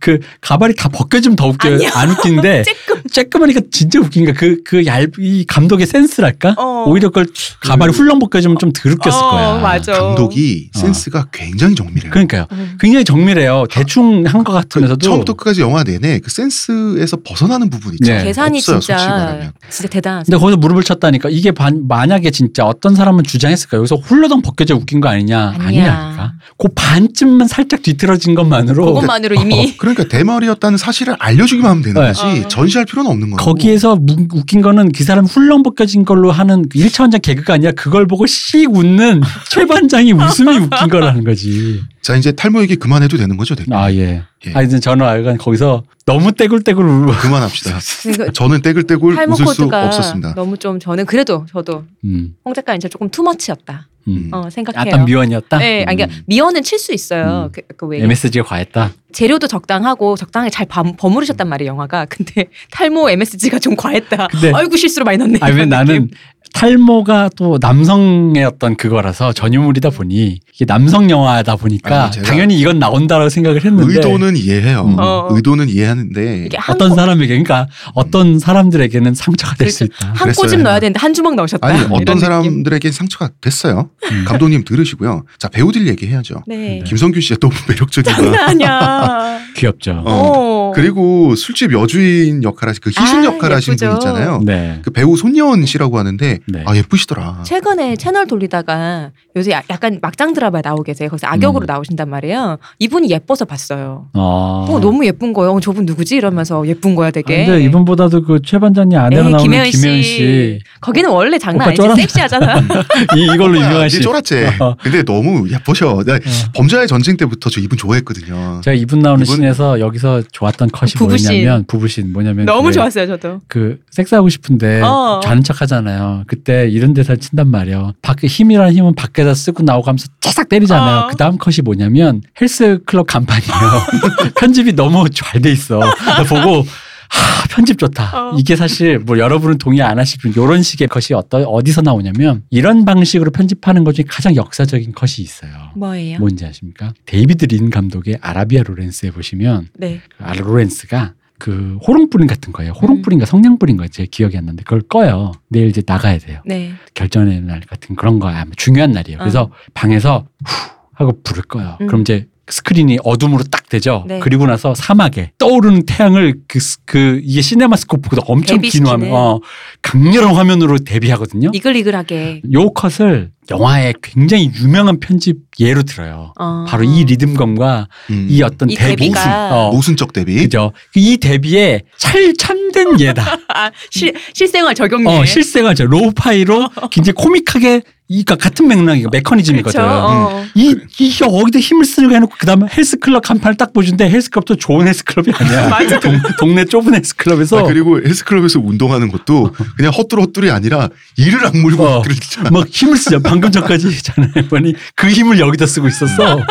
그 가발이 다 벗겨지면 더 웃겨요. 아니야. 안 웃긴데 쬐끔. 쬐끄마니까 진짜 웃긴 거야. 그그 얇이 감독의 센스랄까? 어. 오히려 그걸 가발이 훌렁 벗겨지면 좀덜 웃겼을 어, 거야. 맞아. 감독이 어. 센스가 굉장히 정밀해요. 그러니까요. 음. 굉장히 정밀해요. 대충 한것그 같으면서도 처음부터 끝까지 영화 내내 그 센스에서 벗어나는 부분이 있죠. 네. 계산이 없어요, 진짜. 진짜 대단하죠. 근데 거기서 무릎을 쳤다니까 이게 반- 만약에 진짜 어떤 사람은 주장했을까 여기서 훌러덩 벗겨져 웃긴 거 아니냐 아니야. 아니라니까 그 반쯤만 살짝 뒤틀어진 것만으로 그것만으로 이미 그러니까 대머리였다는 사실을 알려주기만 하면 되는 네. 거지 어. 전시할 필요는 없는 거고. 거기에서 무- 웃긴 거는 그 사람 훌렁 벗겨진 걸로 하는 그 1차 원장 개그가 아니라 그걸 보고 씩 웃는 최반장이 웃음이 웃긴 거라는 거지. 자 이제 탈모 얘기 그만해도 되는 거죠, 대표? 아 예. 예. 아 이제 저는 알간 거기서 너무 떼굴떼굴 울고. 그만합시다. 그러니까 저는 떼글떼글 탈모 웃을 수 코드가 없었습니다. 너무 좀 저는 그래도 저도 음, 홍 작가님 조금 투머치였다. 음. 어, 생각해요. 약간 미원이었다. 네, 아니, 그러니까 음. 미연은 칠 수 있어요. 음. 그, 그 왜, MSG가 과했다. 재료도 적당하고 적당히 잘 범, 버무리셨단 말이에요, 영화가. 근데 탈모 MSG가 좀 과했다. 근데- 아이고 실수로 많이 넣네. 아니 왜 이런 나는. 탈모가 또 남성의 어떤 그거라서 전유물이다 보니 이게 남성 영화다 보니까 아니, 당연히 이건 나온다라고 생각을 했는데 의도는 이해해요. 음. 어. 의도는 이해하는데 어떤 꼬, 사람에게 그러니까 어떤 사람들에게는 상처가 될 수 있다. 한. 꼬집 넣어야 되는데 한 주먹 넣으셨다. 아니 어떤 느낌. 사람들에겐 상처가 됐어요. 음. 감독님 들으시고요. 자 배우들 얘기해야죠. 네. 김성규 씨가 너무 매력적이다. 장난 아니야. 귀엽죠. 어. 어. 그리고 술집 여주인 역할 하신 그 희순 아, 역할 하신 분 예쁘죠. 있잖아요. 네. 그 배우 손예원 씨라고 하는데 네. 아 예쁘시더라. 최근에 채널 돌리다가 요새 야- 약간 막장 드라마에 나오고 계세요. 거기서 악역으로 음. 나오신단 말이에요. 이분이 예뻐서 봤어요. 어. 어, 너무 예쁜 거예요. 어, 저분 누구지? 이러면서 예쁜 거야 되게. 아, 근데 이분보다도 그 최 반장님 아내가 네, 나오는 김혜은 김혜은 씨. 씨. 거기는 원래 장난 아니지. 쫄았나? 섹시하잖아. 이, 이걸로 네 씨. 쫄았지. 어. 근데 너무 예쁘셔. 내가 범죄와의 전쟁 때부터 저 이분 좋아했거든요. 제가 이분 나오는 이분- 씬에서 여기서 좋았던 컷이 부부씬. 뭐였냐면 부부씬 뭐냐면 너무 그, 좋았어요, 저도. 그 섹스하고 싶은데 어. 자는 척 하잖아요. 그때 이런 데서 친단 말이에요. 밖에 힘이라는 힘은 밖에다 쓰고 나오고 하면서 차삭 때리잖아요. 어. 그 다음 컷이 뭐냐면 헬스 클럽 간판이에요. 편집이 너무 잘 돼 있어. 나 보고 하, 편집 좋다. 어. 이게 사실 뭐 여러분은 동의 안 하시면 이런 식의 컷이 어떠, 어디서 나오냐면 이런 방식으로 편집하는 것 중에 가장 역사적인 컷이 있어요. 뭐예요? 뭔지 아십니까? 데이비드 린 감독의 아라비아 로렌스에 보시면 네. 그 아, 로렌스가 그 호롱불인 같은 거예요. 음. 호롱불인가 성냥불인 거예요. 제 기억이 안 나는데 그걸 꺼요. 내일 이제 나가야 돼요. 네. 결전의 날 같은 그런 거 아마 중요한 날이에요. 그래서 방에서 후 하고 불을 꺼요. 음. 그럼 이제 스크린이 어둠으로 딱 되죠. 네. 그리고 나서 사막에 떠오르는 태양을 그, 스- 그 이게 시네마스코프보다 엄청 긴. 화면, 어, 강렬한 화면으로 대비하거든요. 이글이글하게. 요 컷을 영화의 굉장히 유명한 편집 예로 들어요. 어. 바로 이 리듬감과 음. 이 어떤 이 대비, 대비가 어, 모순적 대비. 그죠? 이 대비에 찰 참된 예다. 아, 실, 실생활 적용 예. 어, 실생활죠. lo-fi로 굉장히 코믹하게 이가 같은 맥락이고 메커니즘이거든. 그렇죠. 어. 이 이게 어디다 힘을 쓰려고 해놓고 그다음에 헬스클럽 간판을 딱 보여준데 헬스클럽도 좋은 헬스클럽이 아니야. 맞아. 동, 동네 좁은 헬스클럽에서 아, 그리고 헬스클럽에서 운동하는 것도 그냥 헛들 헛들이 아니라 이를 악물고 어. 그러잖아. 막 힘을 쓰자. 방금 전까지. 보니 그 힘을 여기다 쓰고 있었어. 어.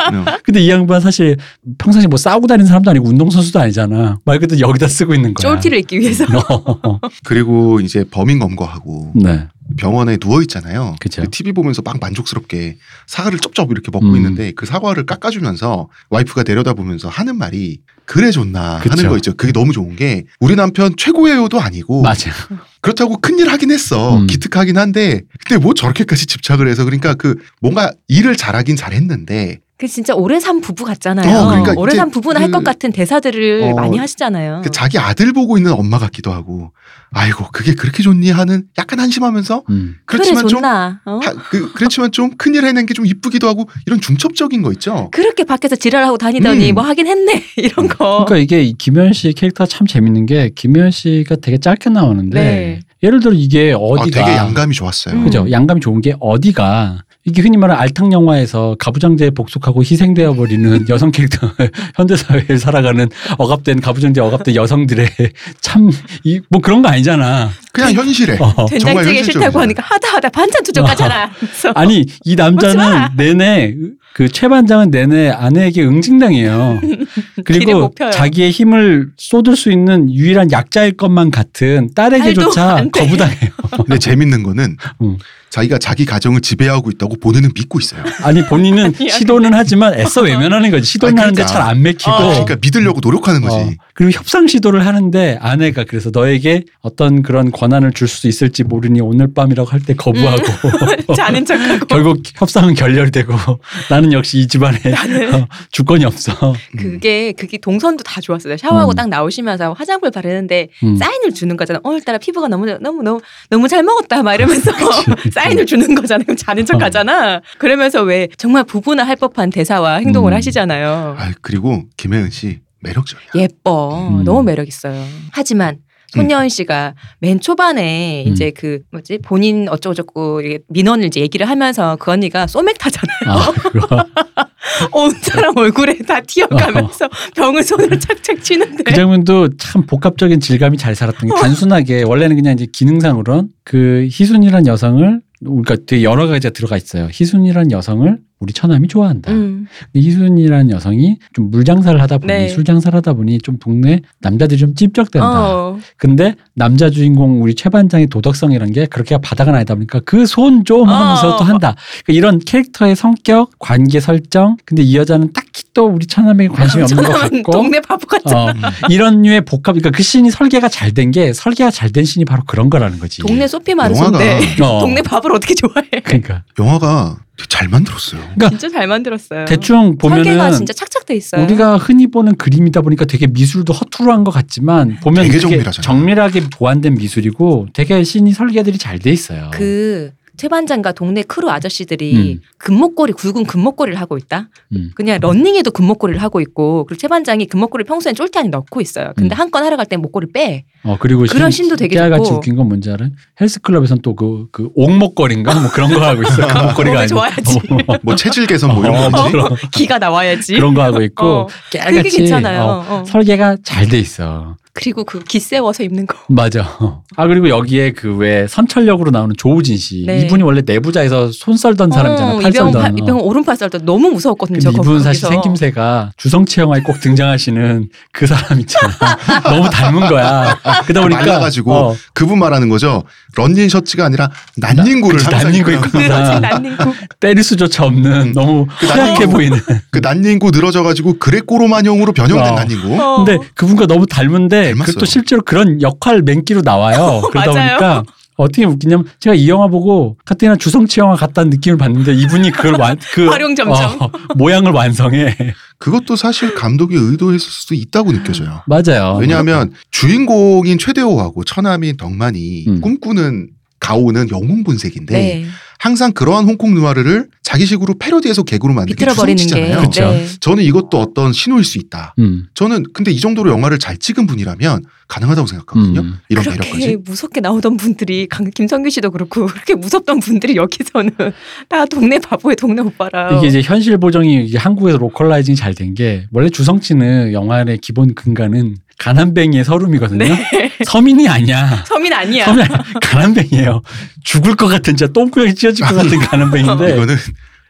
근데 이 양반 사실 평상시 뭐 싸우고 다니는 사람도 아니고 운동선수도 아니잖아. 말 그대로 여기다 쓰고 있는 거야. 쫄티를 입기 위해서. 어. 그리고 이제 범인 검거하고 네. 병원에 누워 있잖아요. 그쵸. TV 보면서 막 만족스럽게 사과를 쩝쩝 이렇게 먹고 음. 있는데 그 사과를 깎아주면서 와이프가 내려다 보면서 하는 말이 그래 좋나 그쵸. 하는 거 있죠. 그게 너무 좋은 게 우리 남편 최고예요도 아니고 맞아. 그렇다고 큰일 하긴 했어. 음. 기특하긴 한데 근데 뭐 저렇게까지 집착을 해서 그러니까 그 뭔가 일을 잘하긴 잘했는데 그 진짜 오래 산 부부 같잖아요. 어, 그러니까 오래 산 부부는 할 그- 것 같은 대사들을 어, 많이 하시잖아요. 그 자기 아들 보고 있는 엄마 같기도 하고 아이고 그게 그렇게 좋니 하는 약간 한심하면서 음. 그렇지만 그래 좀. 어? 하- 그, 그렇지만 좀 큰일 해낸 게 좀 이쁘기도 하고 이런 중첩적인 거 있죠. 그렇게 밖에서 지랄하고 다니더니 음. 뭐 하긴 했네 이런 거. 그러니까 이게 이 김현 씨 캐릭터가 참 재밌는 게 김현 씨가 되게 짧게 나오는데 네. 예를 들어 이게 아, 어디가 되게 양감이 좋았어요. 음. 그죠 양감이 좋은 게 어디가 이게 흔히 말하는 알탕 영화에서 가부장제에 복속하고 희생되어 버리는 여성 캐릭터 현대 사회를 살아가는 억압된 가부장제 억압된 여성들의 참 이 뭐 그런 거 아니잖아. 그냥 현실에 어. 정말 된장찌개. 싫다고 하니까 하다 하다 반찬 투정하잖아. 아니 이 남자는 마. 내내 그 최 반장은 내내 아내에게 응징당해요. 그리고. 자기의 힘을 쏟을 수 있는 유일한 약자일 것만 같은 딸에게조차. 거부당해요. 근데 재밌는 거는 음. 자기가 자기 가정을 지배하고 있다고 본인은 믿고 있어요. 아니 본인은 아니야, 시도는 하지만 애써 외면하는 거지. 시도는 아니, 하는데 그러니까. 잘안 맥히고. 어. 그러니까 믿으려고 노력하는 거지. 어, 그리고 협상 시도를 하는데 아내가 그래서 너에게 어떤 그런 권한을 줄 수 있을지 모르니 오늘 밤이라고 할 때 거부하고 자는 척하고 결국 협상은 결렬되고 나는 역시 이 집안에 어, 주권이 없어. 그게 그게 동선도 다 좋았어요. 샤워하고 음. 딱 나오시면서 화장품 바르는데 음. 사인을 주는 거잖아. 오늘따라 피부가 너무 너무 너무 너무 잘 먹었다 막 이러면서 사인을 주는 거잖아요. 그럼 자는 어. 척하잖아. 그러면서 왜 정말 부부나 할 법한 대사와 행동을 음. 하시잖아요. 아, 그리고 김혜은 씨 매력적이야. 예뻐. 음. 너무 매력 있어요. 하지만 손예원 씨가 맨 초반에 음. 이제 그 뭐지 본인 어쩌고저쩌고 민원을 이제 얘기를 하면서 그 언니가 소맥 타잖아요. 아. 온 사람 얼굴에 다 튀어가면서 병을 손으로 착착 치는데. 그 장면도 참 복합적인 질감이 잘 살았던 게 단순하게 원래는 그냥 이제 기능상으론 그 희순이란 여성을 그러니까 되게 여러 가지가 들어가 있어요. 희순이란 여성을 우리 처남이 좋아한다. 음. 근데 희순이라는 여성이 좀 물장사를 하다 보니 네. 술장사를 하다 보니 좀 동네 남자들이 좀 찝적된다. 어. 근데 남자 주인공 우리 최 반장의 도덕성이란 게 그렇게 바닥은 아니다 보니까 그 손 좀 하면서 어. 또 한다. 그러니까 이런 캐릭터의 성격, 관계 설정. 근데 이 여자는 딱히 또 우리 처남에게 관심이 없는 것 같고. 동네 바보 같잖아. 어, 이런 류의 복합, 그러니까 그 씬이 설계가 잘 된 게 설계가 잘된 씬이 바로 그런 거라는 거지. 동네 소피 마르소인데 어. 동네 밥을 어떻게 좋아해? 그러니까 영화가 잘 만들었어요. 진짜 잘 만들었어요. 대충 보면은 설계가 진짜 착착돼 있어요. 우리가 흔히 보는 그림이다 보니까 되게 미술도 허투루한 것 같지만 보면 되게. 정밀하게 보완된 미술이고 되게 씬이 설계들이 잘 돼 있어요. 그 최반장과 동네 크루 아저씨들이 음. 금목걸이 굵은 금목걸이를 하고 있다. 음. 그냥 런닝에도 금목걸이를 하고 있고 그리고 최반장이 금목걸이 평소엔 쫄대 안에 넣고 있어요. 근데 음. 한건 하러 갈 때 목걸이 빼. 어 그리고 그런 씬도 되게 깨알같이. 웃긴 건 뭔지 알아요? 헬스클럽에서는 또그 그 옥목걸인가 뭐 그런 거 하고 있어. 그 목걸이가 아니고. 좋아야지. 어, 뭐 체질 개선 뭐 이런 어, 거지. 그런, 기가 나와야지. 그런 거 하고 있고 어, 깨알같이 그게 괜찮아요. 어, 어. 설계가 잘 돼 있어. 그리고 그 기세워서 입는 거. 맞아. 아 그리고 여기에 그 왜 선철역으로 나오는 조우진 씨 네. 이분이 원래 내부자에서 손 썰던 사람이잖아. 어, 팔 이병헌 썰던. 팔- 이병헌 오른팔 썰때 너무 무서웠거든요. 근데 저 이분 사실 거기서. 생김새가 주성치 영화에 꼭 등장하시는 그 사람 있잖아. 너무 닮은 거야. 그러다 보니까 말라가지고 어, 그분 말하는 거죠. 런닝 셔츠가 아니라 난닝구를 난닝구 입고 항상 난닝구. 때릴 수조차 없는 너무 허약해 난닝구. 보이는. 그 난닝구 늘어져가지고 그레꼬로만형으로 변형된 어. 난닝구. 어. 근데 그분과 너무 닮은데 닮았어요. 그것도 실제로 그런 역할 맹기로 나와요. 그러다. 보니까 어떻게 웃기냐면 제가 이 영화 보고 가뜩이나 주성치 영화 같다는 느낌을 받는데 이분이 그걸 완, 그. 어, 모양을 완성해. 그것도 사실 감독이 의도했을 수도 있다고 느껴져요. 맞아요. 왜냐하면 주인공인 최대호하고 처남인 덕만이 음. 꿈꾸는 가오는 영웅 본색인데 네. 항상 그러한 홍콩 누아르를 자기식으로 패러디해서 개그로. 주성치잖아요. 그쵸. 네. 저는 이것도 어떤 신호일 수 있다. 음. 저는 근데 이 정도로 영화를 잘 찍은 분이라면 가능하다고 생각하거든요. 음. 이런 그렇게 매력까지. 무섭게 나오던 분들이 강- 김성규 씨도 그렇고 그렇게 무섭던 분들이 여기서는 다 동네 바보의 동네 오빠라. 이게 이제 현실 보정이 이제 한국에서 localizing이 잘된 게 원래 주성치는 영화의 기본 근간은 가난뱅이의 설움이거든요. 네. 서민이 아니야. 서민 아니야. 서민 아니야. 가난뱅이에요. 죽을 것 같은 진짜 똥구멍이 찢어질 것 같은 가난뱅인데. 이거는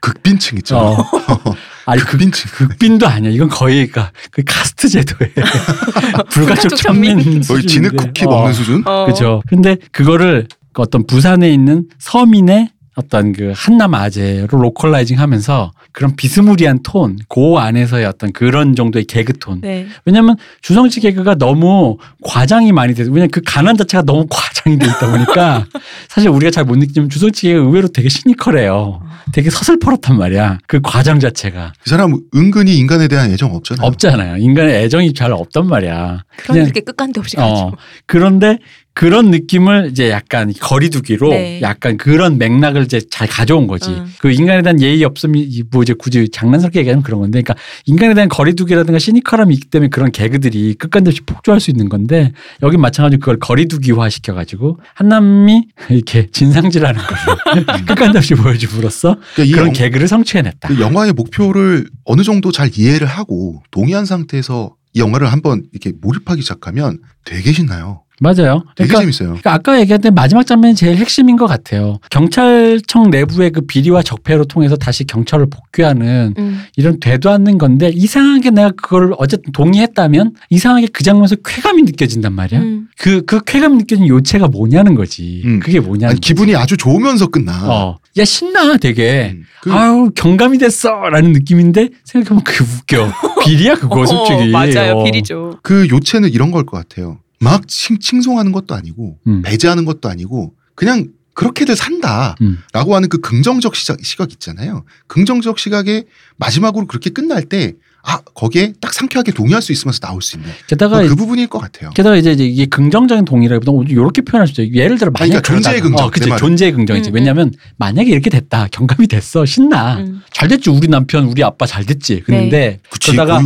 극빈층 있죠. 어. 아니 극, 극빈층. 극 빈도 아니야. 이건 거의 그러니까 그 카스트 제도에 불가촉 불가촉 천민. 거의 진흙. 쿠키 어. 먹는 수준. 어. 그죠. 근데 그거를 그 어떤 부산에 있는 서민의 어떤 그 한남 아재로 localizing 하면서 그런 비스무리한 톤, 그 안에서의 어떤 그런 정도의 개그 톤. 네. 왜냐면 주성치 개그가 너무 과장이 많이 돼서 왜냐면 그 가난 자체가 너무 과장이 돼 있다 보니까 사실 우리가 잘 못 느끼지만 주성치 개그가 의외로 되게 시니컬해요. 되게 서슬퍼렇단 말이야. 그 과장 자체가 이 사람 은근히 인간에 대한 애정 없잖아요. 없잖아요. 인간의 애정이 잘 없단 말이야. 그런 이렇게 끝간데 없이 가죠. 어, 그런데 그런 느낌을 이제 약간 거리두기로 네. 약간 그런 맥락을 이제 잘 가져온 거지. 음. 그 인간에 대한 예의 없음이 뭐 이제 굳이 장난스럽게 얘기하면 그런 건데, 그러니까 인간에 대한 거리두기라든가 시니컬함이 있기 때문에 그런 개그들이 끝간없이 폭주할 수 있는 건데 여긴 마찬가지로 그걸 거리두기화 시켜가지고 한남이 이렇게 진상질하는 거를 끝간없이 보여줌으로써 그러니까 이 그런 영, 개그를 성취해냈다. 그 영화의 목표를 어느 정도 잘 이해를 하고 동의한 상태에서 이 영화를 한번 이렇게 몰입하기 시작하면 되게 신나요. 맞아요. 되게 그러니까 재밌어요. 그러니까 아까 얘기했던 마지막 장면이 제일 핵심인 것 같아요. 경찰청 내부의 그 비리와 적폐로 통해서 다시 경찰을 복귀하는 음. 이런 되도 않는 건데 이상하게 내가 그걸 어쨌든 동의했다면 이상하게 그 장면에서 쾌감이 느껴진단 말이야. 음. 그, 그 쾌감이 느껴진 요체가 뭐냐는 거지. 음. 그게 뭐냐는 아니, 기분이 아주 좋으면서 끝나. 어. 야, 신나 되게. 음, 그 아유, 경감이 됐어. 라는 느낌인데 생각해보면 그게 웃겨. 비리야, 그거 솔직히. 어, 맞아요. 어. 비리죠. 그 요체는 이런 걸 것 같아요. 막 칭, 칭송하는 것도 아니고 음. 배제하는 것도 아니고 그냥 그렇게들 산다라고 음. 하는 그 긍정적 시각, 시각 있잖아요. 긍정적 시각에 마지막으로 그렇게 끝날 때 아, 거기에 딱 상쾌하게 동의할 수 있으면서 나올 수 있는 게다가 뭐그 부분일 것 같아요. 게다가 이제 이게 긍정적인 동의라기보다 이렇게 표현할 수 있죠. 예를 들어 만약 그러니까 존재의 그러다가- 긍정, 어, 그치. 존재의 긍정이지. 음, 음. 왜냐하면 만약에 이렇게 됐다, 경감이 됐어, 신나, 음. 잘 됐지 우리 남편, 우리 아빠 잘 됐지. 그런데 그치, 그러다가.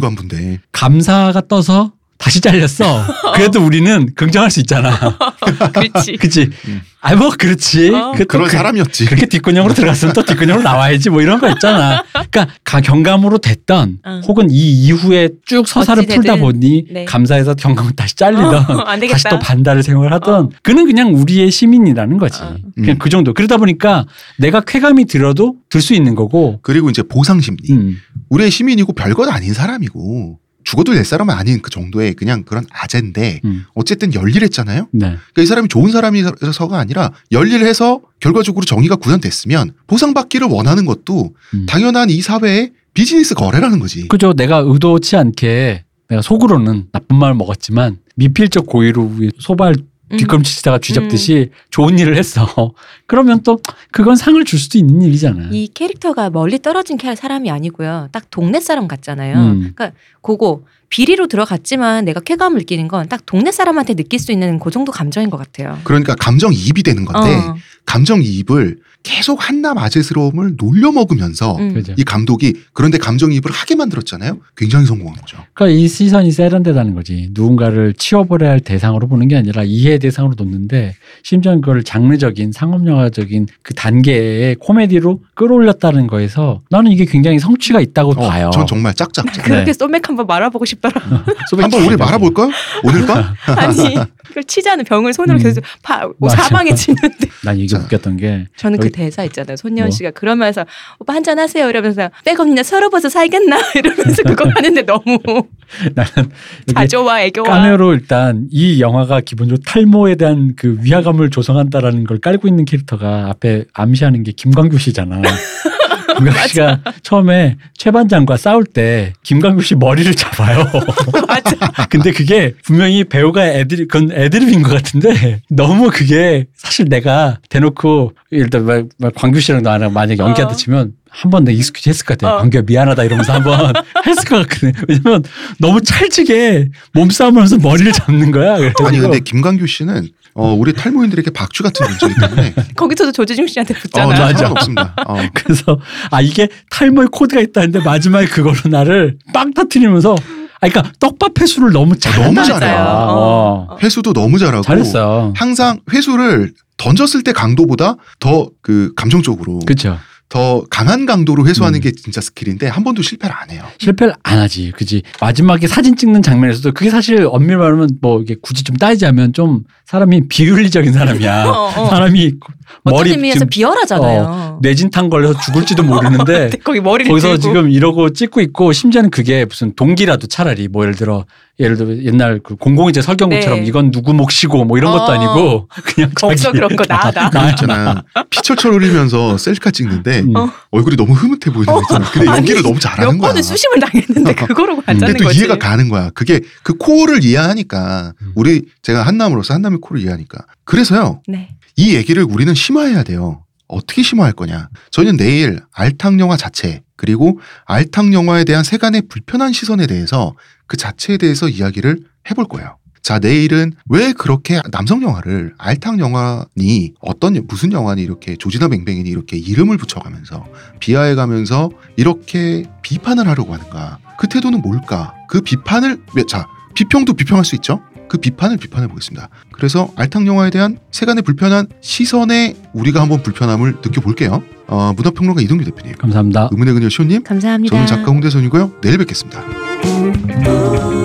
감사가 떠서 다시 잘렸어. 그래도 우리는 긍정할 수 있잖아. 그렇지. 그치? 음. 아, 뭐, 그렇지. 어. 그, 또 그런 그- 사람이었지. 그렇게 뒷근형으로 들어갔으면 또 뒷근형으로 나와야지 뭐 이런 거 있잖아. 그러니까 가 경감으로 됐던 응. 혹은 이 이후에 쭉 서사를. 풀다 보니 네. 감사해서 경감을 다시 잘리던 어. 다시 또 반달을 생활하던 어. 그는 그냥 우리의 시민이라는 거지. 어. 그냥 음. 그 정도. 그러다 보니까 내가 쾌감이 들어도 들 수 있는 거고. 그리고 이제 보상 심리. 음. 우리의 시민이고 별것 아닌 사람이고 죽어도 될 사람은 아닌 그 정도의 그냥 그런 아재인데 음. 어쨌든 열일했잖아요. 네. 그러니까 이 사람이 좋은 사람이라서가 아니라 열일해서 결과적으로 정의가 구현됐으면 보상받기를 원하는 것도 음. 당연한 이 사회의 비즈니스 거래라는 거지. 그죠. 내가 의도치 않게 내가 속으로는 나쁜 마음을 먹었지만 미필적 고의로 소발 음. 뒷걸음치다가 쥐잡듯이 좋은 일을 했어. 그러면 또 그건 상을 줄 수도 있는 일이잖아. 이 캐릭터가 멀리 떨어진 캐 사람이 아니고요. 딱 동네 사람 같잖아요. 음. 그러니까 그거 비리로 들어갔지만 내가 쾌감을 느끼는 건 딱 동네 사람한테 느낄 수 있는 그 정도 감정인 것 같아요. 그러니까 감정 이입이 되는 건데 어. 감정 이입을 계속 한남 아재스러움을 놀려 먹으면서 음. 이 감독이 그런데 감정이입을 하게 만들었잖아요. 굉장히 성공한 거죠. 그러니까 이 시선이 세련되다는 거지. 누군가를 치워버려야 할 대상으로 보는 게 아니라 이해 대상으로 놓는데 심지어 그걸 장르적인 상업영화적인 그 단계의 코미디로 끌어올렸다는 거에서 나는 이게 굉장히 성취가 있다고 어, 봐요. 전 정말 짝짝짝. 그렇게 네. 소맥 한번 말아보고 싶더라. 한번 우리 말아볼까? 오늘 밤? 아니 그걸 치자는 병을 손으로 음. 계속 파, 뭐. 사방에 치는데 난 이게 자. 웃겼던 게 저는 그 대사 있잖아요. 손예원 뭐? 씨가 그러면서 오빠 한잔 하세요 이러면서 백업이나 서러워서 살겠나 이러면서 그거 하는데 너무 나는 자조와 애교와 까메오로 일단 이 영화가 기본적으로 탈모에 대한 그 위화감을 조성한다라는 걸 깔고 있는 캐릭터가 앞에 암시하는 게 김광규 씨잖아. 김광규 씨가 처음에 최 반장과 싸울 때 김광규 씨 머리를 잡아요. 맞아. 근데 그게 분명히 배우가 애드립, 그건 애드립인 것 같은데 너무 그게 사실 내가 대놓고 일단 막, 막 광규 씨랑 나랑 만약에 연기한다 어. 치면 한번 내가 익숙해지 했을 것 같아. 어. 광규야 미안하다 이러면서 한번 했을 것 같거든. 왜냐면 너무 찰지게 몸싸움을 하면서 머리를 잡는 거야. 그래가지고 아니 근데 김광규 씨는 어, 우리 탈모인들에게 박쥐 같은 존재이기 때문에 거기서도 조재중 씨한테 어, 붙잖아. 저 맞아. 상관없습니다. 어. 그래서 아 이게 탈모의 코드가 있다는데 마지막에 그걸로 나를 빵 터트리면서 아 그러니까 떡밥 회수를 너무 잘한다. 너무 잘해요. 어. 어. 회수도 너무 잘하고 잘했어. 항상 회수를 던졌을 때 강도보다 더 그 감정적으로 그렇죠. 더 강한 강도로 회수하는 음. 게 진짜 스킬인데 한 번도 실패를 안 해요. 실패를 안 하지. 그지. 마지막에 사진 찍는 장면에서도 그게 사실 엄밀히 말하면 뭐 이게 굳이 좀 따지자면 좀 사람이 비윤리적인 사람이야. 어, 어. 사람이 머리 의미에서 지금 비열하잖아요. 뇌진탕 걸려서 죽을지도 모르는데 거기 머리를 거기서 들고. 지금 이러고 찍고 있고 심지어는 그게 무슨 동기라도 차라리 뭐 예를 들어 예를 들어 옛날 그 공공의제 설경구처럼 네. 이건 누구 몫이고 뭐 이런 것도 어. 아니고 그냥 없어 그런 거나 나. 있잖아. 피철철 흘리면서 셀카 찍는데 음. 어. 얼굴이 너무 흐뭇해 보이는 거 있잖아. 근데 아니, 연기를 너무 잘하는 몇 거야. 번은 수심을 당했는데 그거로 근데 가자는 또 거지. 이해가 가는 거야. 그게 그 코어를 이해하니까 음. 우리 제가 한남으로서 한남의 코를 이해하니까 그래서요. 네. 이 얘기를 우리는 심화해야 돼요. 어떻게 심화할 거냐? 저희는 내일 알탕 영화 자체 그리고 알탕 영화에 대한 세간의 불편한 시선에 대해서 그 자체에 대해서 이야기를 해볼 거예요. 자, 내일은 왜 그렇게 남성 영화를 알탕 영화니 어떤 무슨 영화니 이렇게 조지나 뱅뱅이니 이렇게 이름을 붙여가면서 비하해 가면서 이렇게 비판을 하려고 하는가? 그 태도는 뭘까? 그 비판을 자 비평도 비평할 수 있죠. 그 비판을 비판해 보겠습니다. 그래서 알탕 영화에 대한 세간의 불편한 시선에 우리가 한번 불편함을 느껴볼게요. 어, 문화평론가 이동규 대표님, 감사합니다. 의문의 그녀 시호님, 감사합니다. 저는 작가 홍대선이고요. 내일 뵙겠습니다. Ooh.